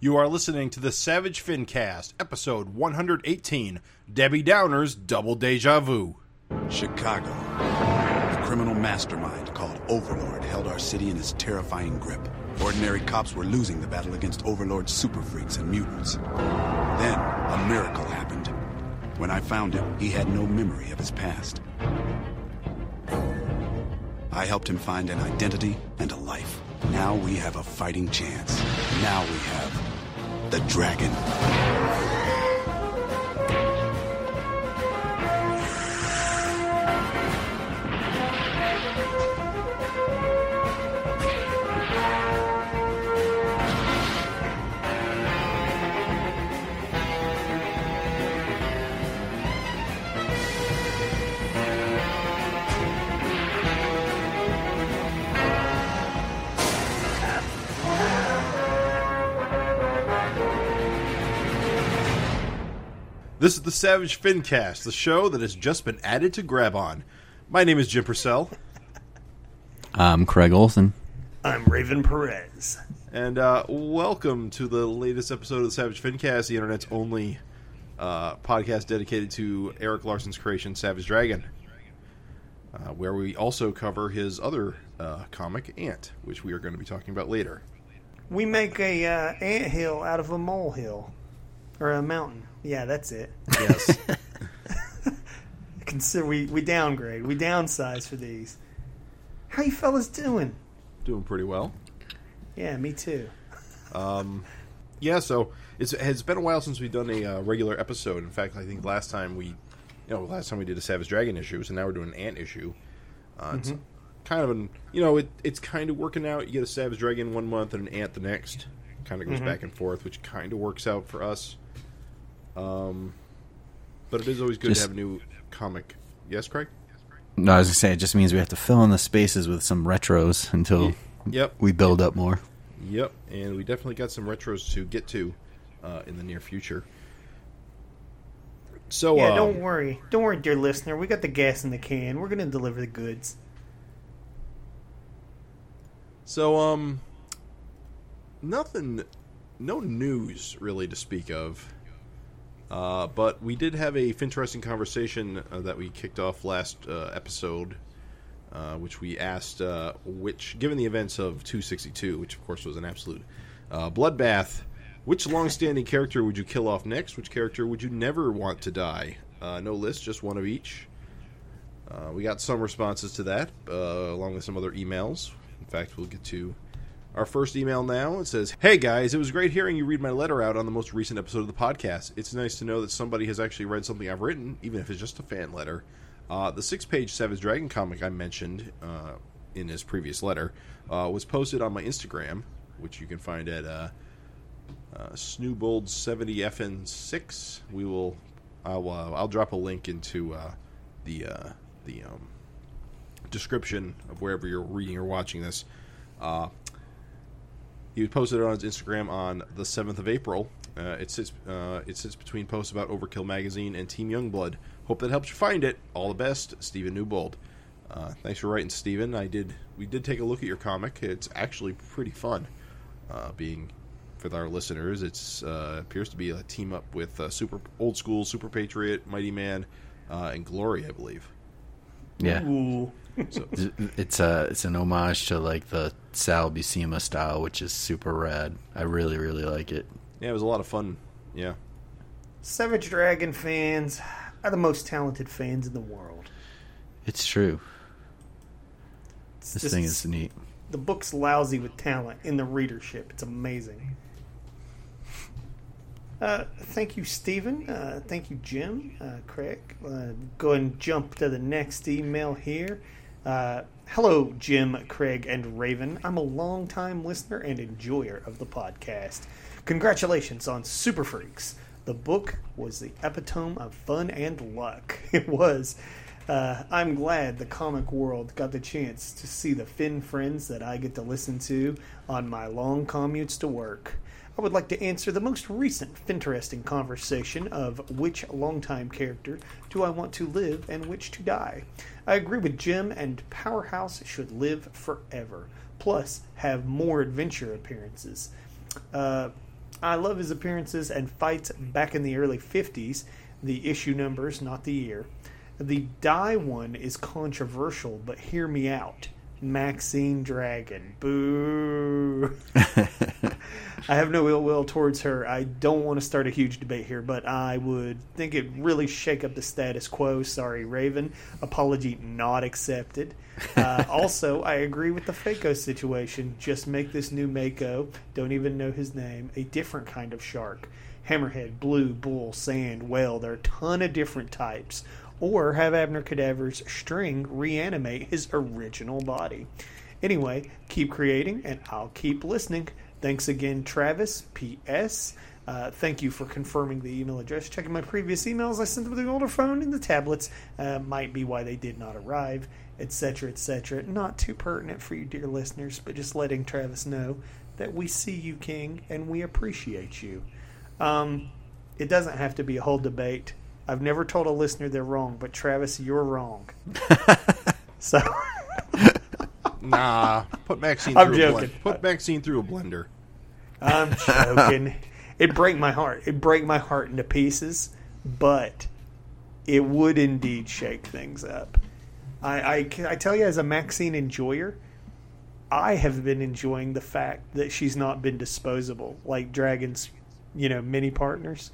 You are listening to the Savage Fincast, episode 118 Debbie Downer's Double Deja Vu. Chicago. A criminal mastermind called Overlord held our city in his terrifying grip. Ordinary cops were losing the battle against Overlord's super freaks and mutants. Then, a miracle happened. When I found him, he had no memory of his past. I helped him find an identity and a life. Now we have a fighting chance. Now we have the dragon. This is the Savage Fincast, the show that has just been added to Grab On. My name is Jim Purcell, I'm Craig Olson. I'm Raven Perez. and uh, welcome to the latest episode of the Savage Fincast, the internet's only uh, podcast dedicated to Erik Larsen's creation, Savage Dragon, uh, where we also cover his other uh, comic, Ant, which we are going to be talking about later. We make a uh, ant hill out of a molehill or a mountain. Yeah, that's it. Yes. Consider we we downgrade, we downsize for these. How you fellas doing? Doing pretty well. Yeah, me too. um, Yeah, so it's it's been a while since we've done a uh, regular episode. In fact, I think last time we, you know, last time we did a Savage Dragon issue, so now we're doing an Ant issue. Uh, It's kind of an, you know, it it's kind of working out. You get a Savage Dragon one month and an Ant the next. Kind of goes back and forth, which kind of works out for us. Um, but it is always good Just- to have a new comic. Yes, Craig. No, I was gonna say it just means we have to fill in the spaces with some retros until Yep. we build up more. Yep, and we definitely got some retros to get to uh, in the near future. So Yeah, um, don't worry. Don't worry, dear listener. We got the gas in the can. We're gonna deliver the goods. So, um, nothing, no news really to speak of. Uh, but we did have a interesting conversation uh, that we kicked off last uh, episode, uh, which we asked uh, which, given the events of 262, which of course was an absolute bloodbath, which long-standing character would you kill off next? Which character would you never want to die? No list, just one of each. We got some responses to that, along with some other emails. In fact, we'll get to our first email now. It says, Hey guys, it was great hearing you read my letter out on the most recent episode of the podcast. It's nice to know that somebody has actually read something I've written, even if it's just a fan letter. Uh, the six page Savage Dragon comic I mentioned uh, in his previous letter uh, was posted on my Instagram, which you can find at uh, uh, Snoobold70FN6. We will, I'll, uh, I'll drop a link into uh, the uh, the um, description of wherever you're reading or watching this. Uh, he posted it on his Instagram on the seventh of April. Uh, it sits uh, it sits between posts about Overkill magazine and Team Youngblood. Hope that helps you find it. All the best, Stephen Newbold. Uh, thanks for writing, Stephen. I did we did take a look at your comic. It's actually pretty fun. Uh, being with our listeners, it's uh, appears to be a team up with uh, super old school Super Patriot, Mighty Man, uh, and Glory, I believe. Yeah, Ooh. it's a it's an homage to like the Sal Buscema style, which is super rad. I really really like it. Yeah, it was a lot of fun. Yeah. Savage Dragon fans are the most talented fans in the world. It's true. It's This just- thing is neat. the book's lousy with talent in the readership. It's amazing. Uh, thank you, Stephen. Uh, thank you, Jim. Uh, Craig. Uh, go and jump to the next email here. Uh, hello, Jim, Craig, and Raven. I'm a longtime listener and enjoyer of the podcast. Congratulations on Super Freaks. The book was the epitome of fun and luck. It was. Uh, I'm glad the comic world got the chance to see the Finn friends that I get to listen to on my long commutes to work. I would like to answer the most recent interesting conversation of which longtime character do I want to live and which to die. I agree with Jim, and Powerhouse should live forever, plus have more adventure appearances. Uh, I love his appearances and fights back in the early 50s. The issue numbers, not the year. The die one is controversial, but hear me out. Maxine Dragon. Boo. I have no ill will towards her. I don't want to start a huge debate here, but I would think it really shake up the status quo. Sorry, Raven. Apology not accepted. Uh, also, I agree with the Fako situation. Just make this new Mako, don't even know his name, a different kind of shark. Hammerhead, blue, bull, sand, whale. There are a ton of different types. Or have Abner Cadaver's string reanimate his original body. Anyway, keep creating and I'll keep listening. Thanks again, Travis. P.S. Uh, thank you for confirming the email address. Checking my previous emails I sent them with the older phone and the tablets uh, might be why they did not arrive, etc., etc. Not too pertinent for you, dear listeners, but just letting Travis know that we see you, King, and we appreciate you. Um, it doesn't have to be a whole debate. I've never told a listener they're wrong, but Travis, you're wrong. so. Nah, put Maxine I'm through a joking. blender. Put Maxine through a blender. I'm joking. it break my heart. It break my heart into pieces, but it would indeed shake things up. I, I, I tell you, as a Maxine enjoyer, I have been enjoying the fact that she's not been disposable like Dragon's, you know, mini partners.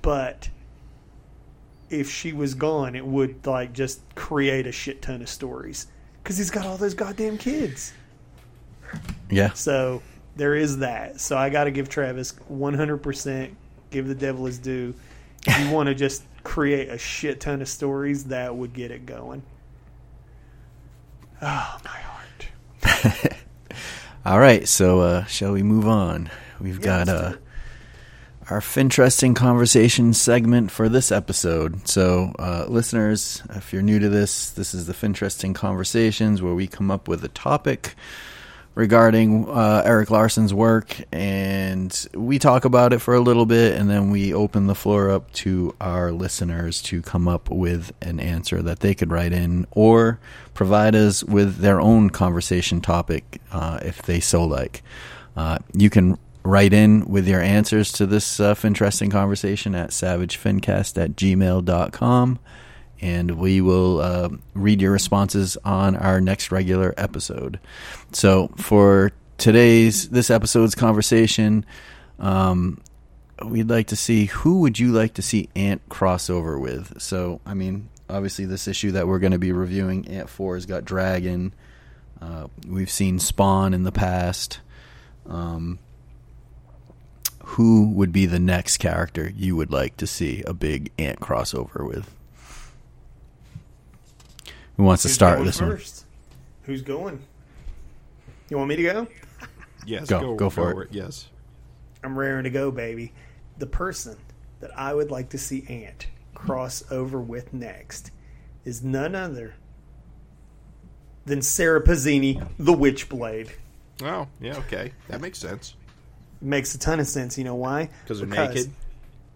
But if she was gone, it would like just create a shit ton of stories because he's got all those goddamn kids. Yeah. So there is that. So I got to give Travis 100%, give the devil his due. If you want to just create a shit ton of stories, that would get it going. Oh, my heart. All right, so uh, shall we move on? We've Yeah, got uh. Our interesting conversation segment for this episode. So, uh, listeners, if you're new to this, this is the Finteresting Conversations where we come up with a topic regarding uh, Erik Larsen's work and we talk about it for a little bit and then we open the floor up to our listeners to come up with an answer that they could write in or provide us with their own conversation topic uh, if they so like. Uh, you can write in with your answers to this uh, Finteresting conversation at savagefincast at gmail.com and we will uh, read your responses on our next regular episode. So for today's this episode's conversation, um, we'd like to see who would you like to see Ant crossover with. So I mean, obviously this issue that we're going to be reviewing, Ant Four has got Dragon. Uh, we've seen Spawn in the past. Um, who would be the next character you would like to see a big Ant crossover with? Who wants to start going this one? Who's going? You want me to go? Yes, Go- go for it. Yes. I'm raring to go, baby. The person that I would like to see Ant cross over with next is none other than Sara Pezzini, the Witchblade. Oh, yeah, okay. That makes sense. Makes a ton of sense. You know why? 'Cause they're naked?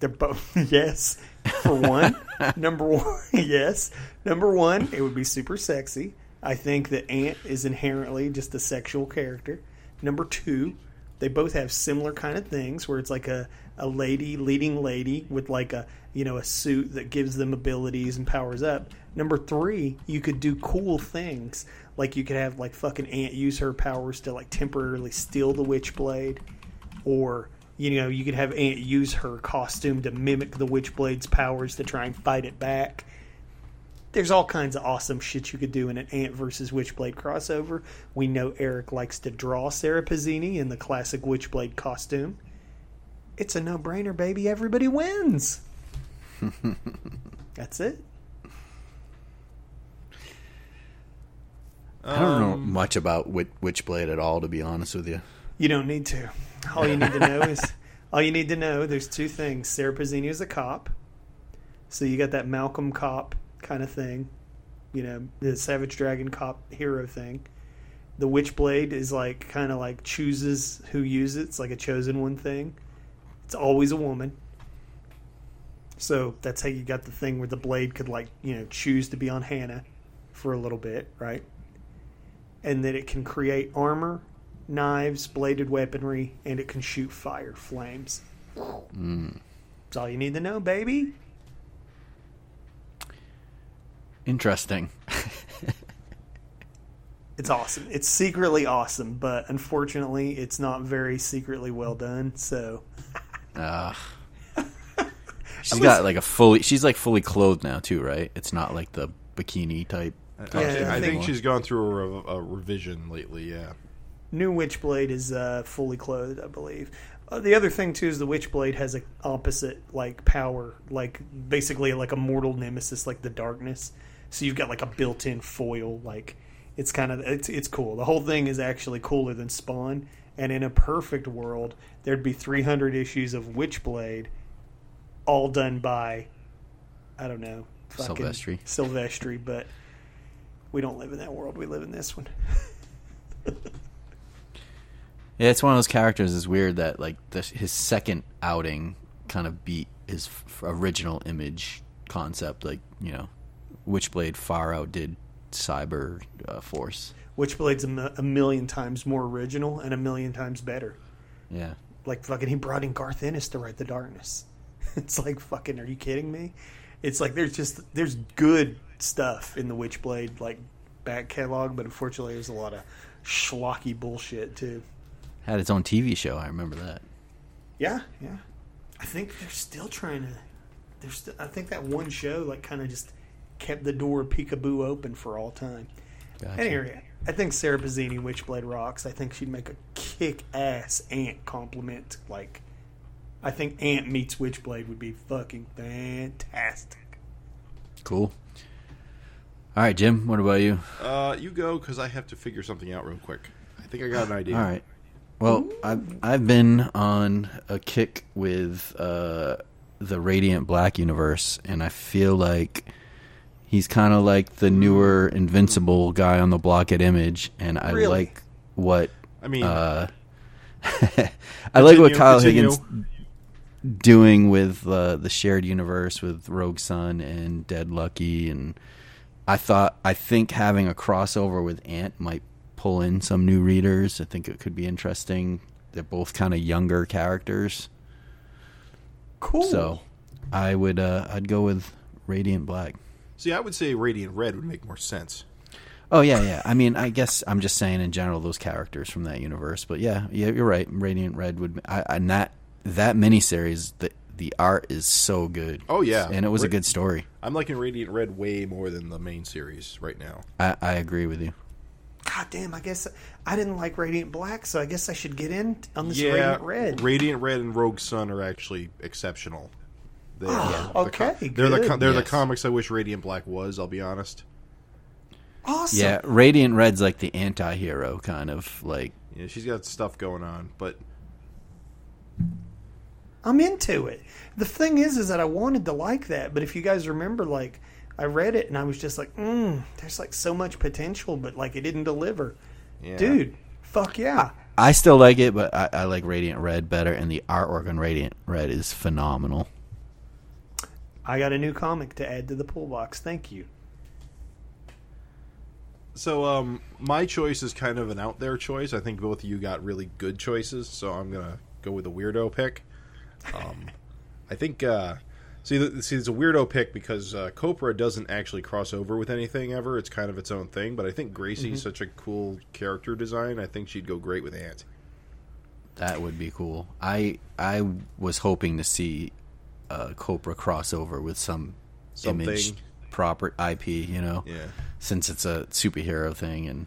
They're both yes. For one, number one, yes. Number one, it would be super sexy. I think that Ant is inherently just a sexual character. Number two, they both have similar kind of things where it's like a, a lady leading lady with like a you know a suit that gives them abilities and powers up. Number three, you could do cool things like you could have like fucking Ant use her powers to like temporarily steal the Witchblade or you know you could have Ant use her costume to mimic the Witchblade's powers to try and fight it back. There's all kinds of awesome shit you could do in an Ant versus Witchblade crossover. We know Erik likes to draw Sara Pezzini in the classic Witchblade costume. It's a no-brainer, baby. Everybody wins. That's it. I don't know Um, much about Witch, Witchblade at all, to be honest with you. You don't need to. All you need to know is all you need to know. There's two things. Sara Pezzini is a cop, so you got that Malcolm cop kind of thing. You know, the Savage Dragon cop hero thing. The Witchblade is like kind of like chooses who uses it. It's like a chosen one thing. It's always a woman. So that's how you got the thing where the blade could like you know choose to be on Hannah for a little bit, right? And that it can create armor knives, bladed weaponry, and it can shoot fire flames. That's all you need to know, baby. Interesting. It's awesome. It's secretly awesome, but unfortunately, it's not very secretly well done. So Uh, she's got like a fully. She's like fully clothed now too, right? It's not like the bikini type. Yeah, I, I think, I think- think she's gone through a, rev- a revision lately. Yeah. New Witchblade is uh, fully clothed, I believe. Uh, the other thing too is the Witchblade has a opposite like power, like basically like a mortal nemesis, like the darkness. So you've got like a built-in foil. Like it's kind of it's it's cool. The whole thing is actually cooler than Spawn. And in a perfect world, there'd be 300 issues of Witchblade, all done by I don't know fucking Silvestri. Silvestri, but we don't live in that world. We live in this one. Yeah, it's one of those characters. It's weird that like the, his second outing kind of beat his f- original image concept. Like you know, Witchblade far outdid Cyber uh, Force. Witchblade's a, a million times more original and a million times better. Yeah, Like fucking, he brought in Garth Ennis to write the darkness. It's like fucking, are you kidding me? It's like there's just there's good stuff in the Witchblade like back catalog, but unfortunately there's a lot of schlocky bullshit too. Had its own TV show. I remember that. Yeah, yeah. I think they're still trying to. There's. St- I think that one show like kind of just kept the door peekaboo open for all time. Gotcha. Anyway, I think Sara Pezzini Witchblade rocks. I think she'd make a kick-ass Ant compliment. Like, I think Ant meets Witchblade would be fucking fantastic. Cool. All right, Jim. What about you? Uh, you go because I have to figure something out real quick. I think I got an idea. All right. Well, I've I've been on a kick with uh, the Radiant Black universe, and I feel like he's kind of like the newer Invincible guy on the block at Image, and I Really? like what I mean, uh, I like what Kyle continue. Higgins doing with uh, the shared universe with Rogue Sun and Dead Lucky, and I thought I think having a crossover with Ant might pull in some new readers. I think it could be interesting. They're both kind of younger characters, Cool. so I would uh, I'd go with Radiant Black. see, I would say Radiant Red would make more sense. Oh yeah, yeah. I mean, I guess I'm just saying in general those characters from that universe. But yeah, yeah, you're right. Radiant Red would. I, and that that miniseries, the the art is so good. Oh, yeah. and it was a good story. I'm liking Radiant Red way more than the main series right now. I, I agree with you. God damn, I guess I didn't like Radiant Black, so I guess I should get in on this yeah, Radiant Red. Radiant Red and Rogue Sun are actually exceptional. They are the Ah, okay, they're the good. co- they're the comics I wish Radiant Black was. I'll be honest. awesome. Yeah, Radiant Red's like the anti-hero kind of like. Yeah, she's got stuff going on, but I'm into it. The thing is, is that I wanted to like that, but if you guys remember, like I read it and I was just like, mm, there's like so much potential, but like it didn't deliver. yeah. Dude, fuck yeah. I still like it, but I, I like Radiant Red better, and the artwork on Radiant Red is phenomenal. I got a new comic to add to the pool box. Thank you. So, um, my choice is kind of an out there choice. I think both of you got really good choices, so I'm gonna go with a weirdo pick. Um, I think, uh, see, see, it's a weirdo pick because uh, Copra doesn't actually cross over with anything ever. It's kind of its own thing. But I think Gracie's such a cool character design. I think she'd go great with Ant. That would be cool. I I was hoping to see a Copra crossover with some Something. image proper IP, you know, Yeah. since it's a superhero thing, and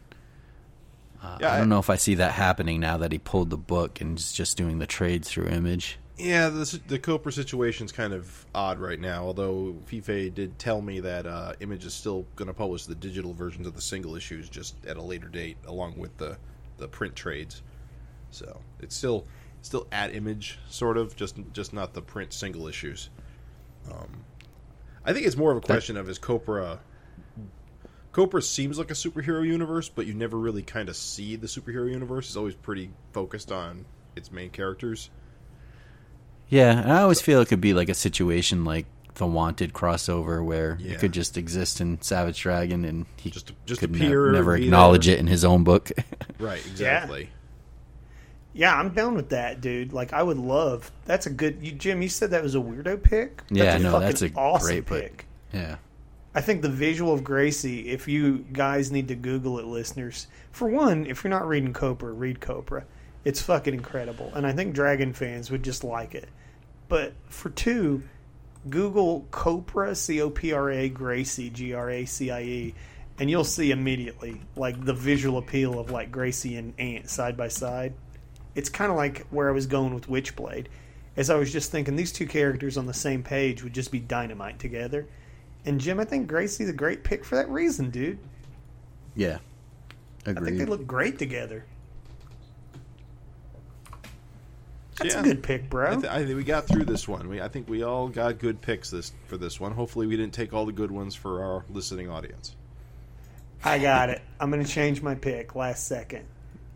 uh, Yeah, I I- don't know if I see that happening now that he pulled the book and is just doing the trades through Image. Yeah, the, the Copra situation's kind of odd right now. Although Fiffe did tell me that uh, Image is still going to publish the digital versions of the single issues just at a later date, along with the the print trades. So it's still still at Image, sort of, just just not the print single issues. Um, I think it's more of a question of is Copra. Copra seems like a superhero universe, but you never really kind of see the superhero universe. It's always pretty focused on its main characters. Yeah, and I always feel it could be like a situation like the Wanted crossover where Yeah. it could just exist in Savage Dragon and he Just- just could ne- appear, never acknowledge there. it in his own book. Right, exactly. Yeah, I'm down with that, dude. Like, I would love. That's a good. You, Jim, you said that was a weirdo pick. Yeah, that's a no, that's a awesome great pick. pick. Yeah. I think the visual of Gracie, if you guys need to Google it, listeners, for one, if you're not reading Copra, read Copra. It's fucking incredible. And I think Dragon fans would just like it. But for two, Google Copra, C O P R A, Gracie, G R A C I E, and you'll see immediately, like, the visual appeal of, like, Gracie and Ant side by side. It's kind of like where I was going with Witchblade. As I was just thinking, these two characters on the same page would just be dynamite together. And Jim, I think Gracie's a great pick for that reason, dude. Yeah. I think they look great together. That's Yeah. a good pick, bro. I, th- I think we got through this one. We, I think we all got good picks this for this one. Hopefully, we didn't take all the good ones for our listening audience. I got it. I'm going to change my pick last second.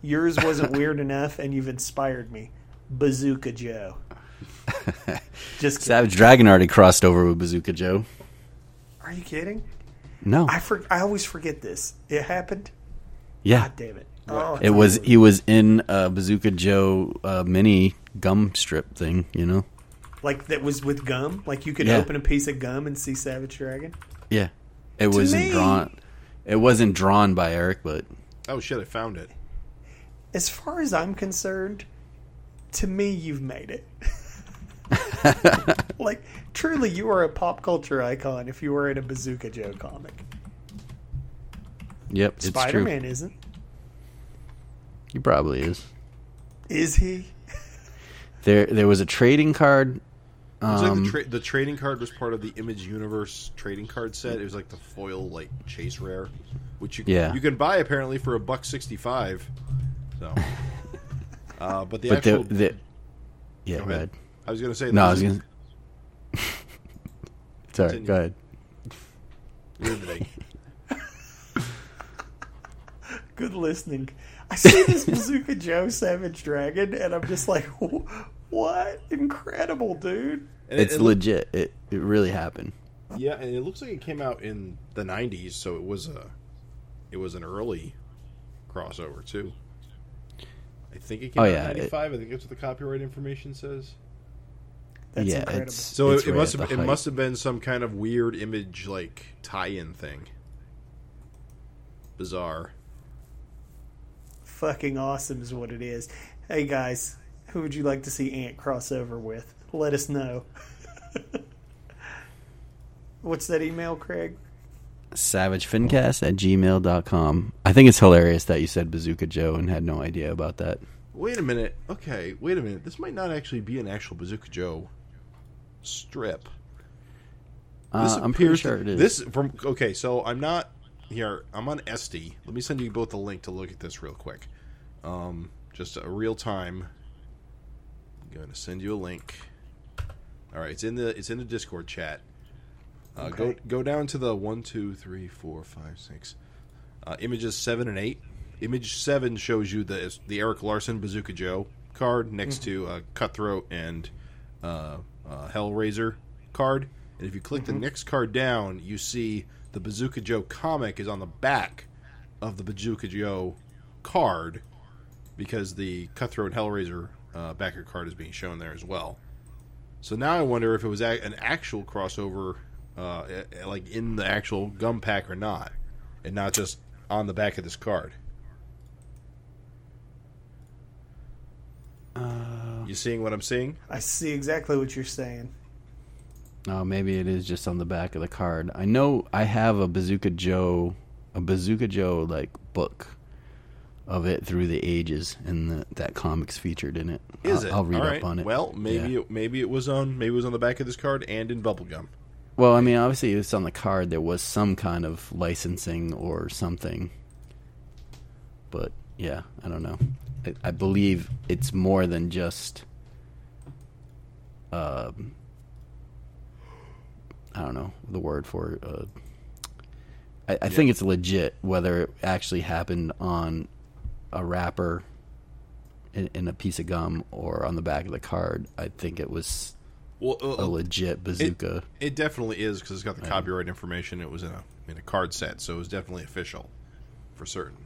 Yours wasn't weird enough, and you've inspired me. Bazooka Joe. Just kidding. Savage Dragon already crossed over with Bazooka Joe. Are you kidding? No. I for, I always forget this. It happened. yeah. God damn it! Oh, It was he was in a Bazooka Joe uh, mini gum strip thing, you know. like that was with gum. Like you could Yeah. open a piece of gum and see Savage Dragon. Yeah, it wasn't me- drawn. It wasn't drawn by Erik, but Oh shit! I found it. As far as I'm concerned, to me, you've made it. like truly, you are a pop culture icon if you were in a Bazooka Joe comic. yep, Spider Man isn't. He probably is. Is he? There, there was a trading card. It was like Um, the, tra- the trading card was part of the Image Universe trading card set. It was like the foil, like chase rare, which you Yeah. you can buy apparently for a buck sixty five. So, uh, but the but actual the, the yeah, Go go ahead. ahead. I was gonna say No, I was there's- gonna. Sorry, Continue. go ahead. riveting. Good listening. I see this Bazooka Joe Savage Dragon, and I'm just like, what? Incredible, dude. And it- It's it, legit. It it really happened. Yeah, and it looks like it came out in the '90s, so it was a, it was an early crossover too. I think it came Oh, out yeah, in it- '95. I think that's what the copyright information says. That's yeah, incredible. it's So it's it, it must have the it must have been some kind of weird image like tie-in thing. Bizarre. Fucking awesome is what it is. Hey guys, who would you like to see Ant crossover with? Let us know. What's that email, Craig? savagefincast at gmail.com. I think it's hilarious that you said Bazooka Joe and had no idea about that. Wait a minute. Okay, wait a minute. This might not actually be an actual Bazooka Joe strip. This Uh, I'm pretty appears sure to- it is. This from okay. So I'm not here. I'm on SD. Let me send you both a link to look at this real quick. Um, just a real time. I'm going to send you a link. All right, it's in the it's in the Discord chat. Uh, Go Okay. go down to the one, two, three, four, five, six. Uh, images seven and eight. Image seven shows you the the Erik Larsen Bazooka Joe card next to uh, Cutthroat and uh, uh, Hellraiser card. And if you click the next card down, you see the Bazooka Joe comic is on the back of the Bazooka Joe card because the Cutthroat Hellraiser uh, backer card is being shown there as well. So now I wonder if it was a- an actual crossover, uh, eh, like in the actual gum pack or not, and not just on the back of this card. Uh, You seeing what I'm seeing? I see exactly what you're saying. Oh, maybe it is just on the back of the card. I know I have a Bazooka Joe, a Bazooka Joe like book of it through the ages, and the, that comic's featured in it. Is I'll, it? I'll read All up right. on it. Well, maybe Yeah. it, maybe it was on maybe it was on the back of this card and in bubblegum. Well, I mean, obviously, it's on the card. There was some kind of licensing or something, but yeah, I don't know. I, I believe it's more than just. Um, I don't know the word for. it. Uh, I, I think it's legit. Whether it actually happened on a wrapper in, in a piece of gum or on the back of the card, I think it was Well, a uh, legit bazooka. it definitely is because it's got the copyright information. It was in a in a card set, so it was definitely official for certain.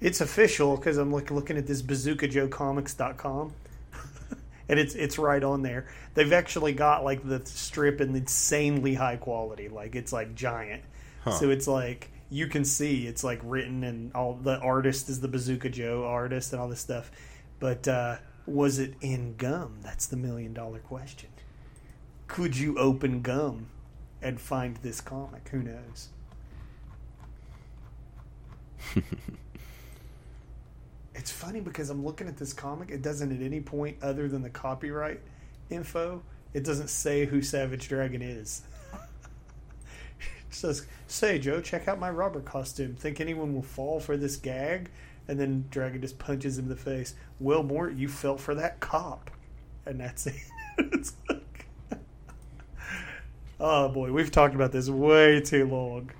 It's official because I'm look, looking at this bazookajoecomics.com. and it's it's right on there. They've actually got like the strip in insanely high quality. Like it's like giant. So it's like you can see it's like written and all the artist is the Bazooka Joe artist and all this stuff. But uh, was it in gum? That's the million dollar question. Could you open gum and find this comic? Who knows? it's funny because I'm looking at this comic. It doesn't at any point, other than the copyright info, it doesn't say who Savage Dragon is. it says, "Say Joe, check out my rubber costume. Think anyone will fall for this gag?" And then Dragon just punches him in the face. Will Mort, you fell for that cop, and that's it. like, oh boy, we've talked about this way too long.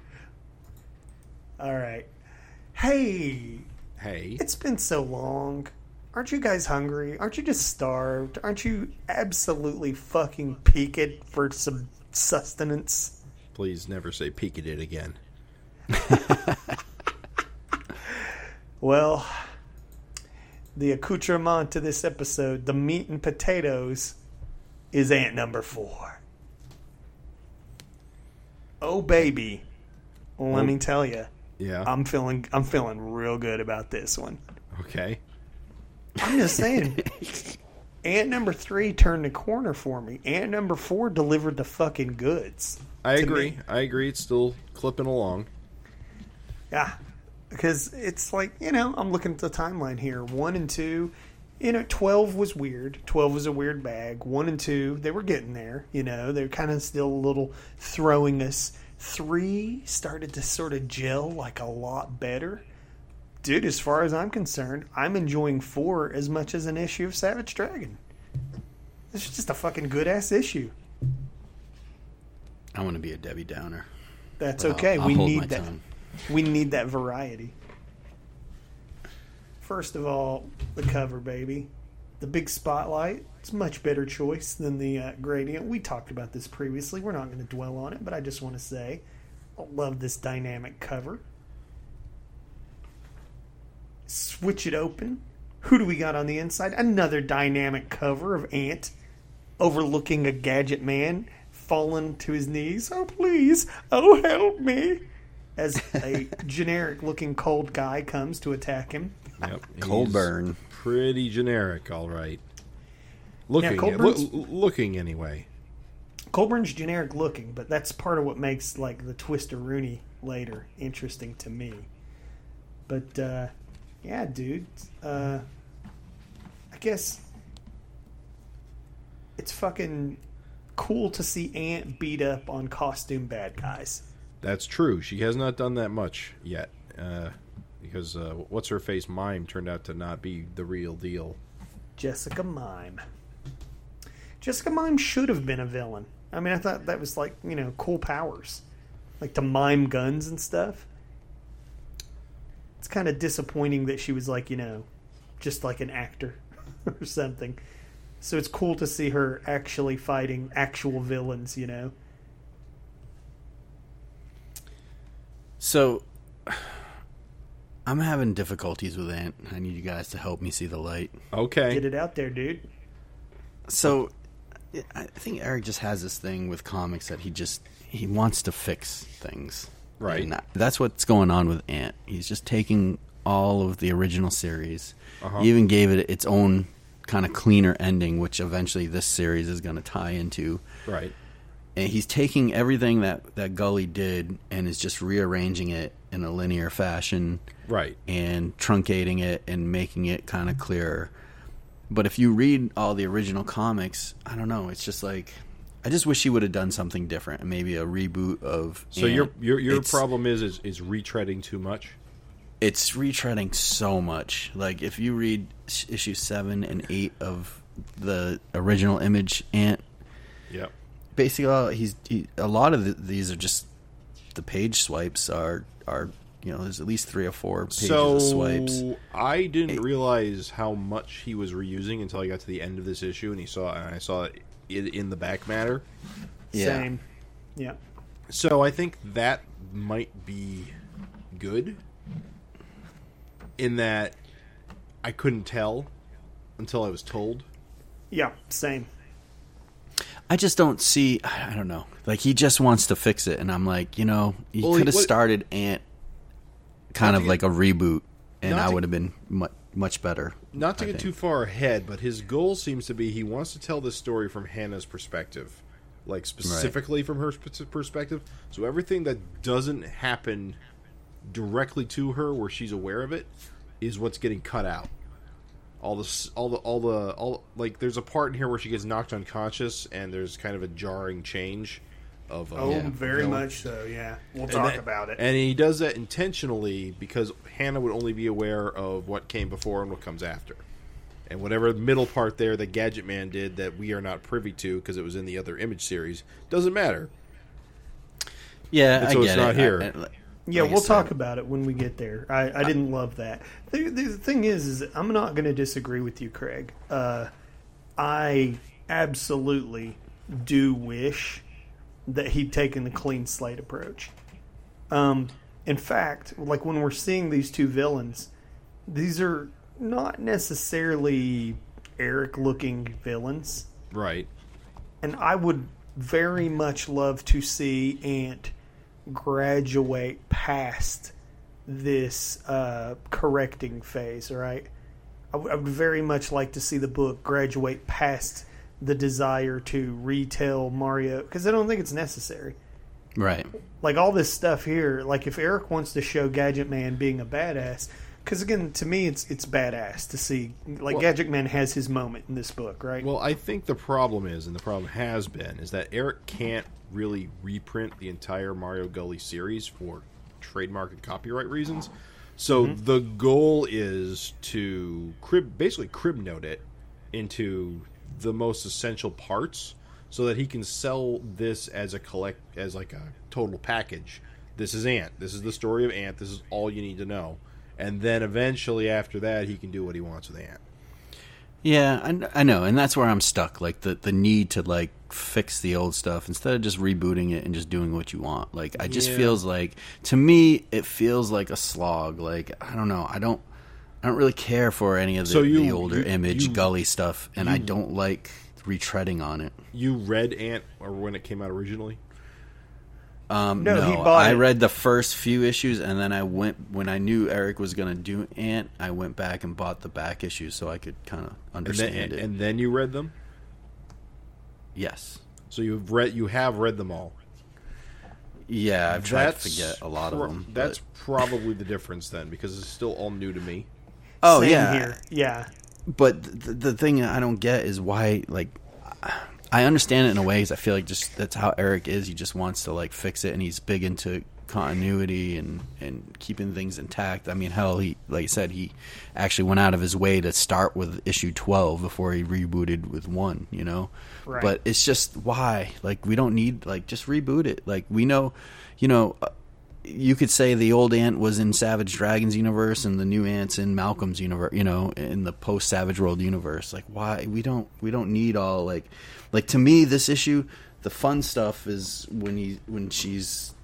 All right. Hey, Hey, it's been so long. Aren't you guys hungry? Aren't you just starved? Aren't you absolutely fucking peaked for some sustenance? please never say peek at it again. Well, the accoutrement to this episode, the meat and potatoes, is ant number four. Oh baby, let me tell you, Yeah. I'm feeling I'm feeling real good about this one. okay. I'm just saying. Ant number three turned the corner for me. Ant number four delivered the fucking goods. I agree. me. I agree. It's still clipping along. Yeah, because it's like you know I'm looking at the timeline here. One and two, you know, twelve was weird. Twelve was a weird bag. One and two, they were getting there. You know, they're kind of still a little throwing us. Three started to sort of gel like a lot better. Dude, as far as I'm concerned, I'm enjoying four as much as an issue of Savage Dragon. This is just a fucking good ass issue. I want to be a Debbie Downer. That's I'll- okay. I'll we need that. tongue. We need that variety. First of all, the cover, baby. The big spotlight. It's a much better choice than the uh, gradient. We talked about this previously. We're not going to dwell on it, but I just want to say I love this dynamic cover. Switch it open. Who do we got on the inside? Another dynamic cover of Ant overlooking a gadget man fallen to his knees. Oh, please. Oh, help me. As a generic looking cold guy comes to attack him. Yep. Cold burn. Pretty generic, all right. Looking, Burn's- looking anyway. Colburn's generic looking, but that's part of what makes like the Twister Rooney later interesting to me. But uh, yeah, dude, uh, I guess it's fucking cool to see Ant beat up on costume bad guys. That's true. She has not done that much yet, uh, because uh, what's her face mime turned out to not be the real deal. Jessica Mime. Jessica Mime should have been a villain. I mean, I thought that was like you know cool powers, like to mime guns and stuff. It's kind of disappointing that she was like you know, just like an actor or something. So it's cool to see her actually fighting actual villains. You know, So, I'm having difficulties with Ant. I need you guys to help me see the light. Okay. get it out there, dude. So, I think Erik just has this thing with comics that he just he wants to fix things. Right. And that's what's going on with Ant. He's just taking all of the original series. Uh-huh. He even gave it its own kind of cleaner ending, which eventually this series is going to tie into. Right. and he's taking everything that that Gully did and is just rearranging it in a linear fashion Right. and truncating it and making it kind of clearer. But if you read all the original comics, I don't know. It's just like I just wish he would have done something different, maybe a reboot of. So Ant. your your your problem is, is is retreading too much. it's retreading so much. Like if you read issue seven and eight of the original Image Ant, Yep. basically he's he, a lot of the, these are just the page swipes are are you know there's at least three or four pages So of swipes. I didn't realize how much he was reusing until I got to the end of this issue and he saw and I saw it in, in the back matter. Yeah. Same. Yeah. So I think that might be good. in that I couldn't tell until I was told. Yeah, same. I just don't see. I don't know. Like he just wants to fix it, and I'm like, you know, he Well, could have started Ant, kind of to like a reboot, and I would have been much much better. Not to I get think. too far ahead, but his goal seems to be he wants to tell this story from Hannah's perspective, like specifically from her perspective. So everything that doesn't happen directly to her, where she's aware of it, is what's getting cut out. All the all the all the all like there's a part in here where she gets knocked unconscious, and there's kind of a jarring change of uh, Oh, Yeah. very villain. much so. Yeah, we'll talk that- about it. And he does that intentionally because Hannah would only be aware of what came before and what comes after. And whatever middle part there that Gadget Man did that we are not privy to because it was in the other image series doesn't matter. Yeah, And I so get it's it. not here. I- I- Yeah, like we'll said, talk about it when we get there. I, I didn't love that. The, the thing is, is I'm not going to disagree with you, Craig. Uh, I absolutely do wish that he'd taken the clean slate approach. Um, in fact, like when we're seeing these two villains, these are not necessarily Erik-looking villains Right. and I would very much love to see Ant graduate past this uh, correcting phase. Right, I would- I would very much like to see the book graduate past the desire to retell Mario because I don't think it's necessary. Right. Like all this stuff here, like if Erik wants to show Gadget Man being a badass, because again, to me, it's it's badass to see like Well- Gadget Man has his moment in this book, right? Well, I think the problem is, and the problem has been, is that Erik can't really reprint the entire Mario Gully series for trademark and copyright reasons. So mm-hmm. the goal is to crib, basically crib note it into the most essential parts, so that he can sell this as a collect, as like a total package. This is Ant. This is the story of Ant. This is all you need to know. And then eventually, after that, he can do what he wants with Ant. Yeah, I, I know, and that's where I'm stuck. Like the the need to like fix the old stuff instead of just rebooting it and just doing what you want. Like I just Yeah. feels like to me it feels like a slog. Like I don't know, I don't I don't really care for any of the, So you- the older you- image you- gully stuff, and I don't like retreading on it. You read Ant, or when it came out originally? Um, No, no, he bought I it. read the first few issues, and then I went when I knew Erik was going to do Ant. I went back and bought the back issues so I could kind of And understand then, it. and then you read them. yes, So you've read, you have read them all. yeah, I've tried to forget a lot pro- of them. That's but- probably the difference then, because it's still all new to me. Oh Same yeah, here. yeah. but the, the thing I don't get is why like I understand it in a way because I feel like just that's how Erik is. He just wants to like fix it, and he's big into continuity and and keeping things intact. I mean, hell, he like I said, he actually went out of his way to start with issue twelve before he rebooted with one. You know, Right. but it's just why like we don't need like just reboot it. Like we know, you know. You could say the old ant was in Savage Dragons universe and the new ant's in Malcolm's universe, you know, in the post Savage World universe. Like why we don't we don't need all like like to me this issue the fun stuff is when he when she's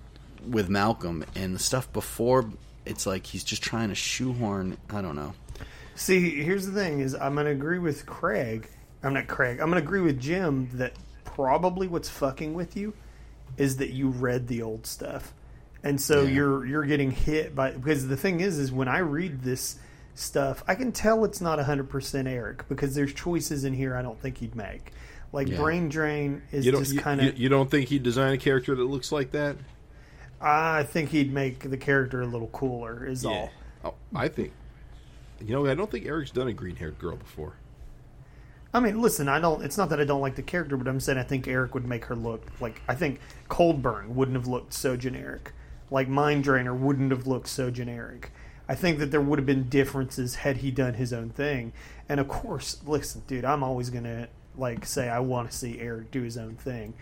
with Malcolm and the stuff before it's like he's just trying to shoehorn I don't know. See, here's the thing: is I'm going to agree with Craig. I'm not Craig. I'm going to agree with Jim that probably what's fucking with you is that you read the old stuff, and so Yeah. you're you're getting hit by. Because the thing is, is when I read this stuff, I can tell it's not 100 percent Erik because there's choices in here I don't think he'd make. Like Yeah. brain drain is You just kind of. you don't think he'd design a character that looks like that? I think he'd make the character a little cooler. Is all. Oh, I think. You know, I don't think Erik's done a green-haired girl before. I mean, listen, I don't. It's not that I don't like the character, but I'm saying I think Erik would make her look like. I think Coldburn wouldn't have looked so generic. Like Mind Drainer wouldn't have looked so generic. I think that there would have been differences had he done his own thing. And of course, listen, dude, I'm always gonna like say I want to see Erik do his own thing.